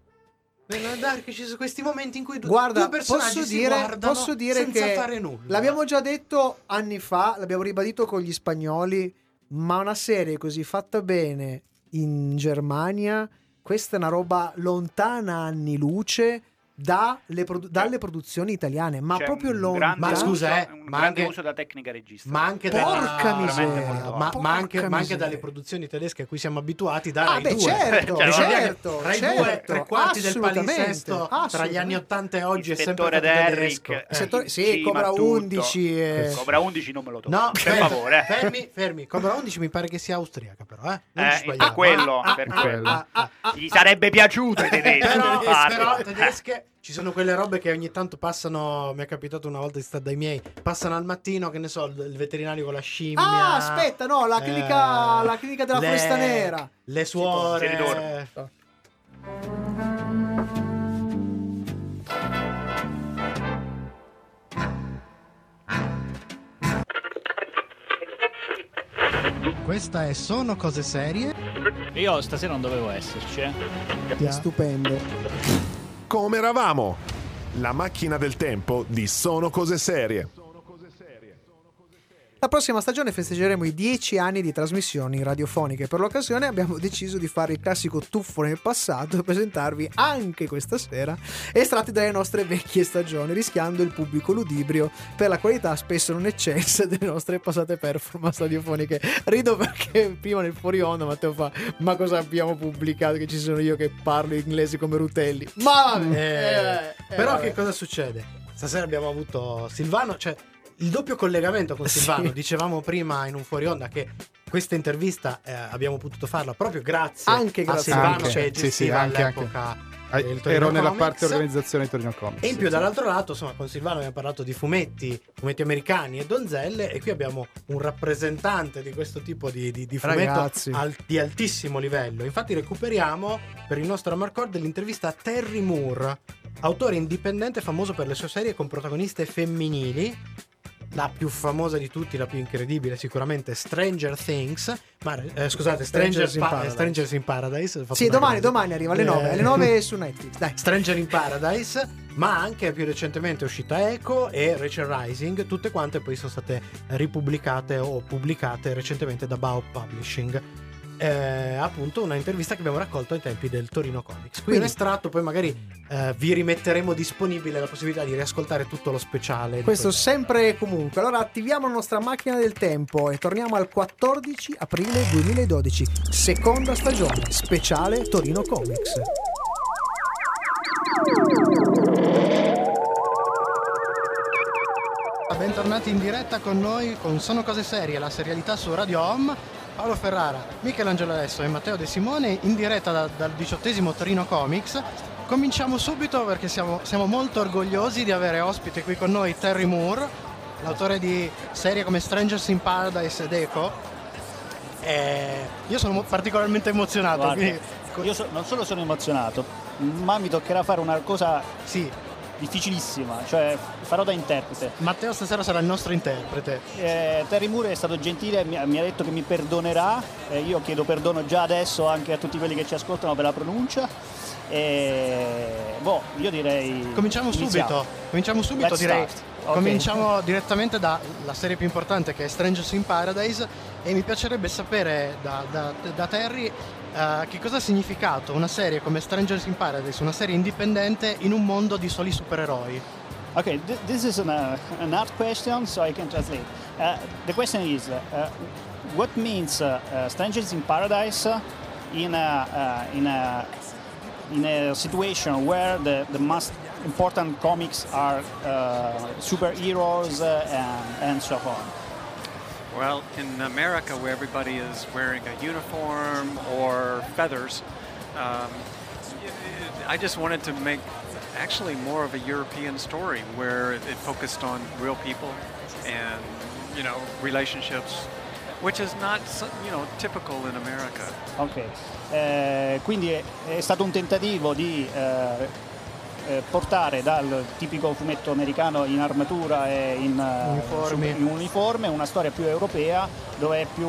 Nella Dark ci sono questi momenti in cui du- Guarda, due personaggi posso dire, posso dire senza che fare nulla. l'abbiamo già detto anni fa, l'abbiamo ribadito con gli spagnoli, ma una serie così fatta bene in Germania questa è una roba lontana anni luce dalle, produ- dalle produzioni italiane, ma C'è proprio grande Ma scusa, eh, un ma grande anche- uso da tecnica regista. Ma anche, Porca da, miseria, ma, porca ma anche, ma anche miseria. dalle produzioni tedesche a cui siamo abituati da Ah, Rai beh, 2. certo, Cioè, che certo, Rai certo, 2, tre quarti del palinsesto tra gli anni 80 e oggi è sempre tedesco. eh, Eh. settore- sì, cima Cobra a tutto. 11 e- Cobra 11 non me lo tocco. No, per fermi, favore. fermi, fermi. Cobra 11 mi pare che sia austriaca, però, eh? Non ci Eh, sbagliamo. per quello, Ah, per ah, quello. ah, Gli sarebbe piaciuto ai tedeschi però tedesche ci sono quelle robe che ogni tanto passano. Mi è capitato una volta di stare dai miei. Passano al mattino, che ne so, il, veterinario con la scimmia. Ah, aspetta, no, la clinica, Eh, la clinica della le- foresta nera. Le suore. Geridore. Questa è Sono cose serie. Io stasera non dovevo esserci, eh. Stupendo. Come eravamo? La macchina del tempo di Sono cose serie. La prossima stagione festeggeremo i 10 anni di trasmissioni radiofoniche. Per l'occasione abbiamo deciso di fare il classico tuffo nel passato e presentarvi anche questa sera estratti dalle nostre vecchie stagioni, rischiando il pubblico ludibrio per la qualità spesso non eccelsa delle nostre passate performance radiofoniche. Rido perché prima nel fuori onda Matteo fa "Ma cosa abbiamo pubblicato che ci sono io che parlo inglese come Rutelli?". Ma vabbè, Eh, eh, però vabbè. che cosa succede? Stasera abbiamo avuto Silvano, cioè il doppio collegamento con Sì. Silvano. Dicevamo prima in un fuori onda che questa intervista eh, abbiamo potuto farla proprio grazie, Anche grazie a Silvano Anche, che sì, sì, gestiva anche, all'epoca Torino Ero nella Comics. parte organizzazione di Torino Comics. E in sì, più sì. dall'altro lato, insomma, con Silvano abbiamo parlato di fumetti, fumetti americani e donzelle e qui abbiamo un rappresentante di questo tipo di, di, di fumetto al- di altissimo livello. Infatti recuperiamo per il nostro Amarcord l'intervista a Terry Moore, autore indipendente famoso per le sue serie con protagoniste femminili. La più famosa di tutti, la più incredibile, sicuramente Stranger Things. Ma eh, scusate, Stranger Strangers in Pa- Paradise. Strangers in Paradise. Sì, domani, domani arriva alle Eh, 9, alle 9 su Netflix, dai. Stranger in Paradise, ma anche più recentemente è uscita Echo e Rachel Rising, tutte quante poi sono state ripubblicate o pubblicate recentemente da Bao Publishing. Eh, appunto una intervista che abbiamo raccolto ai tempi del Torino Comics. Qui Quindi- un estratto, poi magari eh, vi rimetteremo disponibile la possibilità di riascoltare tutto lo speciale. Questo sempre e comunque. Allora attiviamo la nostra macchina del tempo e torniamo al 14 aprile 2012, seconda stagione, speciale Torino Comics. Bentornati in diretta con noi con Sono Cose Serie, la serialità su Radio Home. Paolo Ferrara, Michelangelo Alesso e Matteo De Simone in diretta da- dal diciottesimo Torino Comics. Cominciamo subito perché siamo, siamo molto orgogliosi di avere ospite qui con noi Terry Moore, l'autore di serie come Strangers in Paradise ed Echo. E io sono particolarmente emozionato. Guarda, quindi- io so- non solo sono emozionato, ma mi toccherà fare una cosa sì, difficilissima, cioè farò da interprete. Matteo stasera sarà il nostro interprete. Eh, Terry Moore è stato gentile, mi, mi ha detto che mi perdonerà, eh, io chiedo perdono già adesso anche a tutti quelli che ci ascoltano per la pronuncia. E boh, io direi. Cominciamo iniziamo. subito. Cominciamo subito, Let's direi. start. Ok. Cominciamo direttamente dalla serie più importante che è Strangers in Paradise e mi piacerebbe sapere da, da- da Terry eh, che cosa ha significato una serie come Strangers in Paradise, una serie indipendente in un mondo di soli supereroi. Okay, th- this is an, uh, an hard question, so I can translate. Uh, the question is, uh, what means uh, uh, Strangers in Paradise in a, uh, in a, in a situation where the, the most important comics are uh, superheroes uh, and, and so on? Well, in America, where everybody is wearing a uniform or feathers, um, I just wanted to make actually more of a European story where it focused on real people and you know relationships, which is not you know typical in America. Ok, Eh, quindi è, è stato un tentativo di eh, eh, portare dal tipico fumetto americano in armatura e in, eh, Uniformi. in uniforme una storia più europea dove è più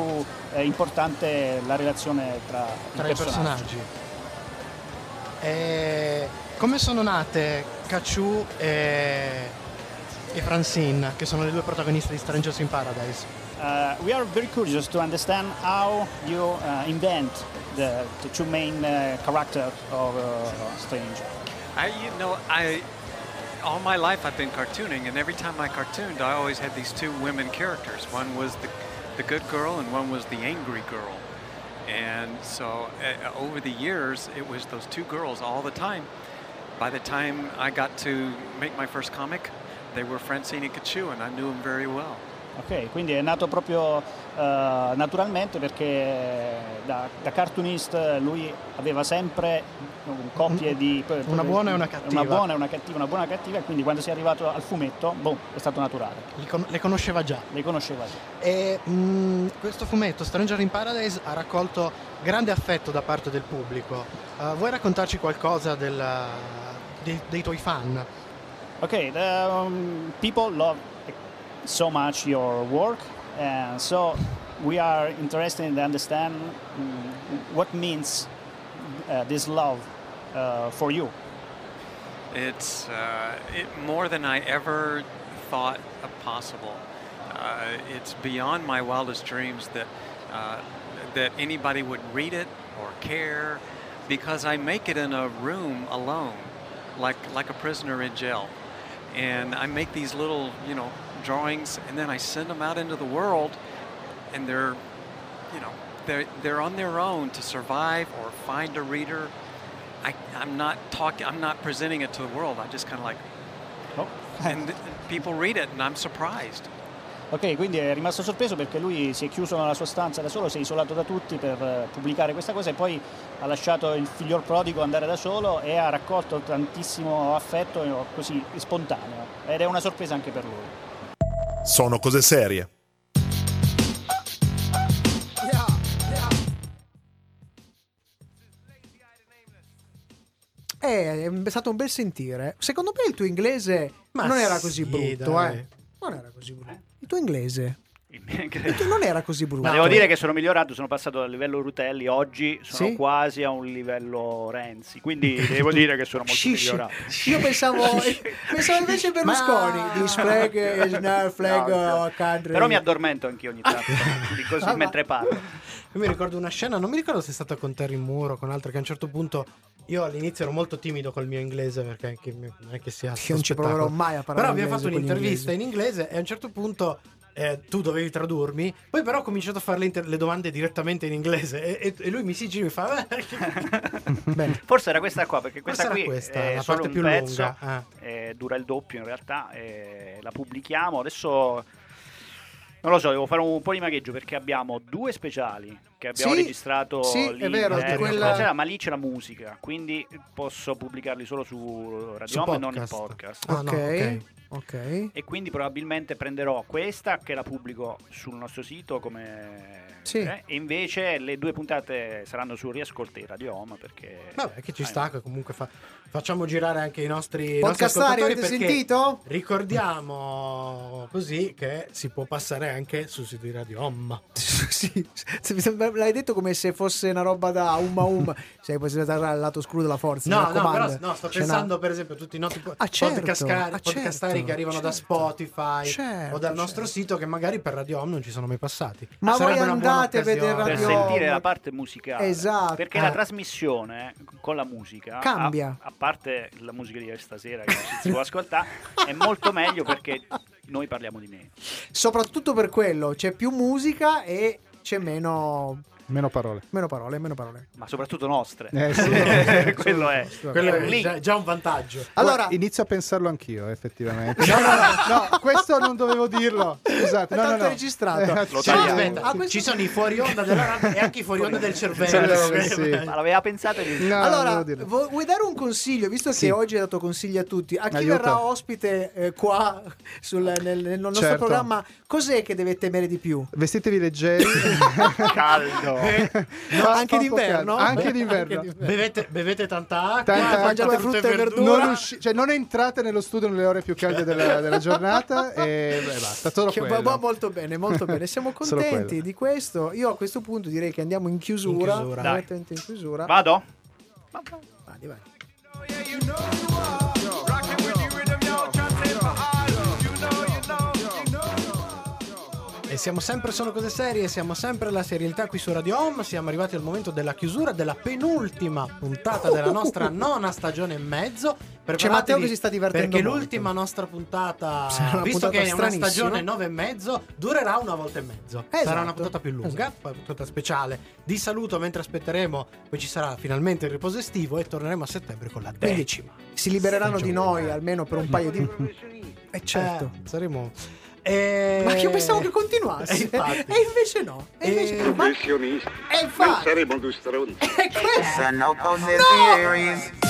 eh, importante la relazione tra, tra i personaggi. E come sono nate Kachu e, e Francine, che sono le due protagoniste di Strangers in Paradise? Uh, we are very curious to understand how you uh, invent the, the two main uh, characters of uh, Strange? I, you know, I all my life I've been cartooning, and every time I cartooned, I always had these two women characters. One was the the good girl, and one was the angry girl. And so, uh, over the years, it was those two girls all the time. By the time I got to make my first comic, they were Francine and Kachu, and I knew them very well. Ok, quindi è nato proprio eh, naturalmente perché da, da cartoonist lui aveva sempre coppie di... Una buona e una cattiva. Una buona e una cattiva, una buona e cattiva, e quindi quando si è arrivato al fumetto, boh, è stato naturale. Con- le conosceva già. Le conosceva già. E mh, questo fumetto, Stranger in Paradise, ha raccolto grande affetto da parte del pubblico. Uh, vuoi raccontarci qualcosa del, dei, dei tuoi fan? Okay, the, um, people love so much your work, and so we are interested in understand um, what means uh, this love uh, for you. It's uh, it, more than I ever thought possible. Uh, it's beyond my wildest dreams that uh, that anybody would read it or care, because I make it in a room alone, like like a prisoner in jail, and I make these little you know drawings, and then I send them out into the world, and they're you know they're they're on their own to survive or find a reader. I, I'm not talking. I'm not presenting it to the world. I just kind of like, oh, and people read it, and I'm surprised. Ok, quindi è rimasto sorpreso perché lui si è chiuso nella sua stanza da solo, si è isolato da tutti per eh, pubblicare questa cosa e poi ha lasciato il figliol prodigo andare da solo e ha raccolto tantissimo affetto eh, così spontaneo ed è una sorpresa anche per lui. Sono cose serie. Eh, è stato un bel sentire. Secondo me il tuo inglese Ma non era così sì, brutto, dai. eh. Non era così brutto. Il tuo inglese Tuo non era così brutto. Ma devo dire che sono migliorato, sono passato dal livello Rutelli, oggi sono Sì? quasi a un livello Renzi, quindi devo dire che sono molto Shish. migliorato. Io pensavo, pensavo invece Berlusconi. This flag is not flag No, country. Però mi addormento anch'io ogni tanto, così Ah, mentre parlo. Io mi ricordo una scena, non mi ricordo se è stata con Terry Moore o con altri, che a un certo punto io all'inizio ero molto timido col mio inglese perché anche non è che sia Io non ci proverò mai a parlare Però abbiamo fatto un'intervista in inglese e a un certo punto eh, tu dovevi tradurmi, poi però ho cominciato a fare le, inter- le domande direttamente in inglese e, e- e lui mi si gira e mi fa... "Eh, Forse era questa qua, perché questa Forse qui questa, è la solo parte un più pezzo, lunga, ah. eh, dura il doppio in realtà, eh, la pubblichiamo. Adesso non lo so, devo fare un po' di magheggio perché abbiamo due speciali che abbiamo Sì, registrato sì, è lì, vero, eh, quella- c'era- ma lì c'è la musica, quindi posso pubblicarli solo su Radio Su Home e non in podcast. Ah, no, ok. Ok. E quindi probabilmente prenderò questa che la pubblico sul nostro sito come... Sì. eh, e invece le due puntate saranno su riascolti Radio Home perché... Vabbè, che ci Ah, sta, che comunque fa- facciamo girare anche i nostri, Podcastari, avete sentito? Ricordiamo così che si può passare anche sul sito di Radio Home. sì, l'hai detto come se fosse una roba da umma umma. Sei poi al lato scuro della forza. No, no, però no, sto C'è pensando una- per esempio a tutti i nostri po- Ah, certo, podcastari, ah, certo, che arrivano da certo. Spotify Certo, o dal nostro sito che magari per Radio Home non ci sono mai passati. Ma Sarebbe voi andate a vedere occasione. per Radio sentire la parte musicale. Esatto. Perché Eh. la trasmissione con la musica Cambia. A, a parte la musica di stasera che si può ascoltare, è molto meglio perché noi parliamo di me. Soprattutto per quello, c'è più musica e c'è meno, Meno parole. meno parole, meno parole. Ma soprattutto nostre. Eh, sì. Quello è. Quello è già, già un vantaggio. Allora- Guarda, inizio a pensarlo anch'io, effettivamente. No, no, no, no, questo non dovevo dirlo. Scusate, È no, no, tanto no. registrato. Eh, Lo tagliamo. aspetta, Ah, questo- ci sono i fuori onda della radio e anche i fuori onda del cervello. Cervello, sì. Ma l'aveva pensato di... No, allora, vu- vuoi dare un consiglio, visto Sì. che oggi hai dato consigli a tutti, a chi Aiuto. verrà ospite eh, qua sul- nel, nel nostro Certo. programma, cos'è che deve temere di più? Vestitevi leggeri. caldo. Anche fa un po' d'inverno? Anche Anche d'inverno. Bevete, bevete tanta acqua, Tanta mangiate acqua. frutta e e verdura. Non, usci- cioè, non entrate nello studio nelle ore più calde della, della giornata e beh, basta, solo Che va- quello. va molto bene, molto bene. Siamo contenti di questo. Io a questo punto direi che andiamo in chiusura. In chiusura. In chiusura. Vado? Vai, vai. E E siamo sempre Sono Cose Serie, siamo sempre la serialità qui su Radio Home. Siamo arrivati al momento della chiusura della penultima puntata della nostra nona stagione e mezzo. C'è Matteo che si sta divertendo Perché molto. l'ultima nostra puntata, Sarà visto puntata che è una stagione nove e mezzo, durerà una volta e mezzo. Sarà Esatto. una puntata più lunga, poi una puntata speciale di saluto mentre aspetteremo. Poi ci sarà finalmente il riposo estivo e torneremo a settembre con la Quindi decima. si libereranno di stagione. noi almeno per un paio di. Eh certo. Eh, saremo. Eh, Ma io pensavo che continuasse. E infatti. E invece no. E invece Eh, Ma- Professionisti. E infatti. Non saremo due stronzi. Sono cose No!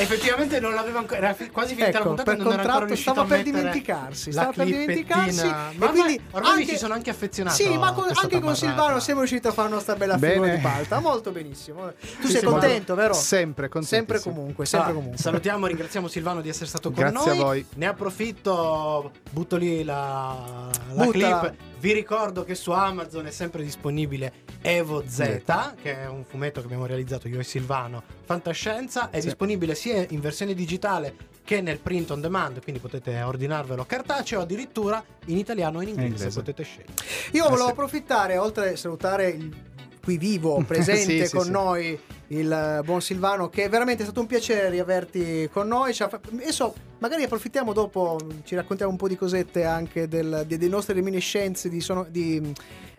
Effettivamente non l'avevo ancora. Era fi- quasi finita la Ecco, puntata e per non era ancora contratto riuscito stava a per mettere dimenticarsi, la stava per dimenticarsi, Ma e ormai- quindi ormai anche- ci sono anche affezionato. Sì, ma con- anche con. Silvano siamo riusciti a fare la nostra bella Bene. figura di palta. Molto benissimo. Tu Sì, sei sì, contento, vero? Sempre. Sempre comunque, sempre Ah, comunque. Salutiamo, ringraziamo Silvano di essere stato con Grazie noi. a voi. Ne approfitto, butto lì la, la clip. Vi ricordo che su Amazon è sempre disponibile Evo Z, che è un fumetto che abbiamo realizzato io e Silvano. Fantascienza è Sì. disponibile sia in versione digitale che nel print on demand, quindi potete ordinarvelo cartaceo, addirittura in italiano o in inglese, inglese. potete scegliere. Io Eh, volevo sì. approfittare, oltre a salutare il qui vivo, presente Sì, sì, con sì. noi, il eh, buon Silvano, che è veramente stato un piacere riaverti con noi. Adesso magari approfittiamo dopo, ci raccontiamo un po' di cosette anche del- de- delle nostre reminiscenze di, sono- di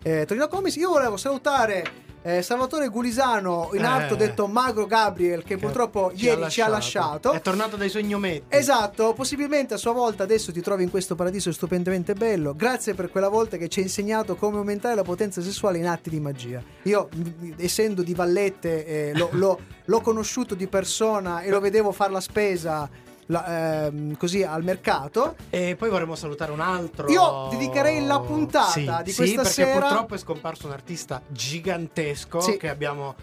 eh, Torino Comics. Io volevo salutare eh, Salvatore Gulisano, in Eh. alto detto Magro Gabriel, che purtroppo ieri ci ha lasciato. È tornato dai suoi gnometti. Esatto, possibilmente a sua volta adesso ti trovi in questo paradiso stupendemente bello. Grazie per quella volta che ci hai insegnato come aumentare la potenza sessuale in atti di magia. Io, essendo di Vallette, eh, l'ho, l'ho- l'ho conosciuto di persona e lo vedevo fare la spesa la- ehm, così al mercato. E poi vorremmo salutare un altro. Io dedicherei la puntata Sì, di sì, questa perché sera- purtroppo è scomparso un artista gigantesco Sì. che abbiamo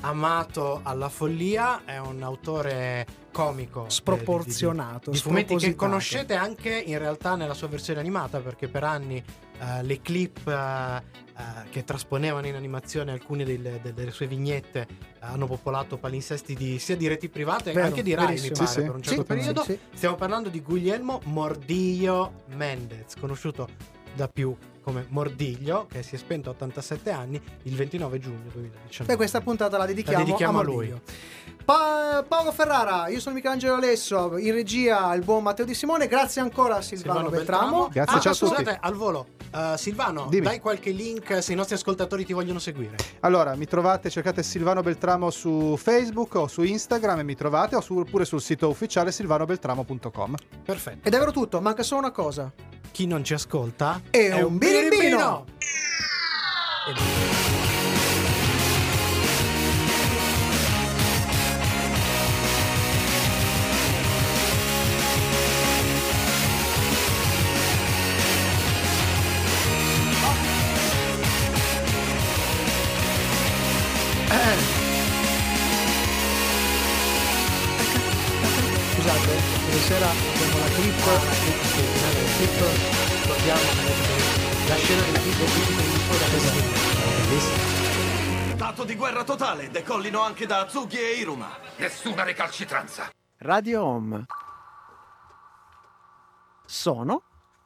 amato alla follia. È un autore comico. eh, Sproporzionato, Di, di- di fumetti che conoscete anche in realtà nella sua versione animata, perché per anni eh, le clip eh, eh, che trasponevano in animazione alcune delle, delle sue vignette eh, hanno popolato palinsesti di, sia di reti private Vero, anche di Rai, mi pare, Sì, per un certo Sì, periodo. sì, sì. Stiamo parlando di Guglielmo Mordillo Mendez, conosciuto da più come Mordiglio, che si è spento a 87 anni il 29 giugno 2019. E questa puntata la dedichiamo, La dedichiamo a a lui. Pa- Paolo Ferrara, io sono Michelangelo Alesso, in regia il buon Matteo Di Simone, grazie ancora a Silvano, Beltramo. Grazie, Ah, ciao a tutti. scusate, al volo. eh, Silvano, Dimmi. dai qualche link se i nostri ascoltatori ti vogliono seguire. Allora, mi trovate, cercate Silvano Beltramo su Facebook o su Instagram e mi trovate, oppure sul sito ufficiale silvanobeltramo.com. Perfetto. Ed è vero tutto, manca solo una cosa. Chi non ci ascolta È un birimbino. Scusate, decollino anche da Azuki e Iruma. Nessuna recalcitranza. Radio Home. Sono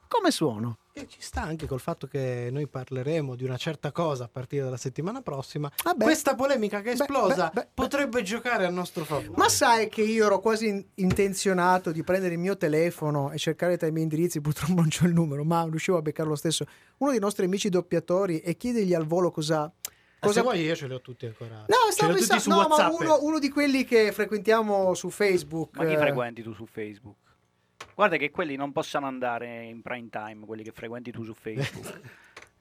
come suono. E ci sta anche col fatto che noi parleremo di una certa cosa a partire dalla settimana prossima. Vabbè. Questa polemica che è Beh, esplosa beh, beh, potrebbe giocare a nostro favore. Ma sai che io ero quasi in- intenzionato di prendere il mio telefono e cercare tra i miei indirizzi, purtroppo non c'ho il numero, ma riuscivo a beccarlo lo stesso. Uno dei nostri amici doppiatori e chiedergli al volo cosa. Ah, cosa... Se vuoi io ce li ho tutti ancora. No, stavo pensando, su no, ma uno, uno di quelli che frequentiamo su Facebook. Ma chi frequenti tu su Facebook? Guarda che quelli non possono andare in prime time, quelli che frequenti tu su Facebook.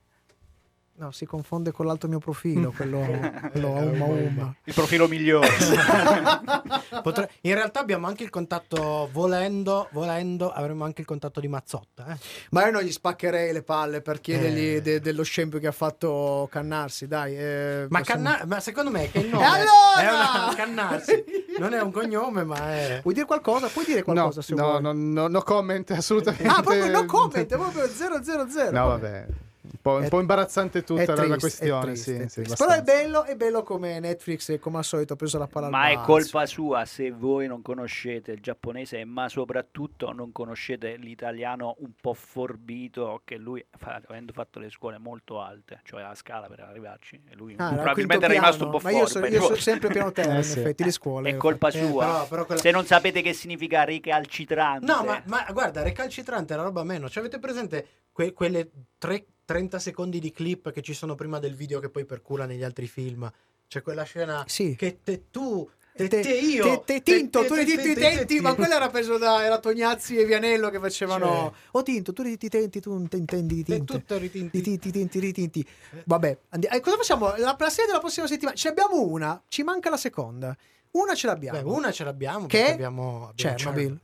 No, si confonde con l'altro mio profilo, quello, quello a Uma Uma. Il profilo migliore. Potre- In realtà abbiamo anche il contatto, volendo, volendo, avremo anche il contatto di Mazzotta. eh. Ma io non gli spaccherei le palle per chiedergli Eh. de- dello scempio che ha fatto Cannarsi, dai. eh, Ma, possiamo- canna- ma secondo me che il nome allora? è una cannarsi. Non è un cognome, ma è. Vuoi dire qualcosa? Puoi dire No, qualcosa se no, vuoi. no, no, no comment assolutamente. Ah, proprio no comment, è proprio 000. No, vabbè. Un po', un È- po' imbarazzante tutta è la- la, triste, questione. è triste, sì, è sì, triste. Però è bello, è bello come Netflix, come al solito, ha preso la palla al Ma è colpa sua se voi non conoscete il giapponese, ma soprattutto non conoscete l'italiano un po' forbito che lui, fa- avendo fatto le scuole molto alte, cioè la scala per arrivarci, e lui Ah, probabilmente era rimasto un po' Ma io forte. so- io sempre piano terra, Eh, in sì. effetti, le scuole. È colpa Eh, sua. però- però quella- Se non sapete che significa ricalcitrante. No, ma, ma guarda, recalcitrante è la roba meno. Cioè, avete presente que- quelle tre- 30 secondi di clip che ci sono prima del video che poi percula negli altri film? C'è quella scena Sì. che te tu, te, Te, te io, te, te tinto, tu te- li tinti i te- te- denti, ma quello era preso da era Tognazzi e Vianello che facevano Cioè. Oh tinto, tu li tinti i denti, tu non te intendi di te- tinte. tutto ritinti. Di tinti, tinti, ritinti. Vabbè, andi- eh, cosa facciamo? La, la serie della prossima settimana. Ce abbiamo una, ci manca la seconda. Una ce l'abbiamo. Beh, una ce l'abbiamo Che? perché abbiamo, abbiamo Chernobyl.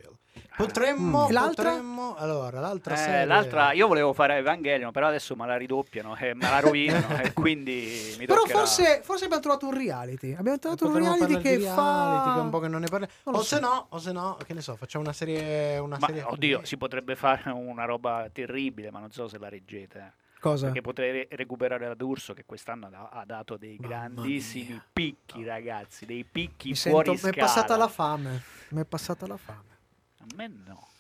Potremmo, Mm. L'altra? potremmo- allora, l'altra Eh, serie- l'altra, io volevo fare Evangelion, però adesso me la ridoppiano e me la rovinano e quindi mi Però toccherà. forse, forse abbiamo trovato un reality. Abbiamo trovato un reality che di fa reality, che un po' che non ne parliamo. Non O so. se no, o se no, che ne so, facciamo una serie una Ma serie oddio, si potrebbe fare una roba terribile, ma non so se la reggete. eh. Cosa? Perché potrei re- recuperare la D'Urso che quest'anno ha, da- ha dato dei grandissimi picchi, ragazzi, dei picchi Mi fuori sento, mi è scala. passata la fame. Mi è passata la fame. A me no.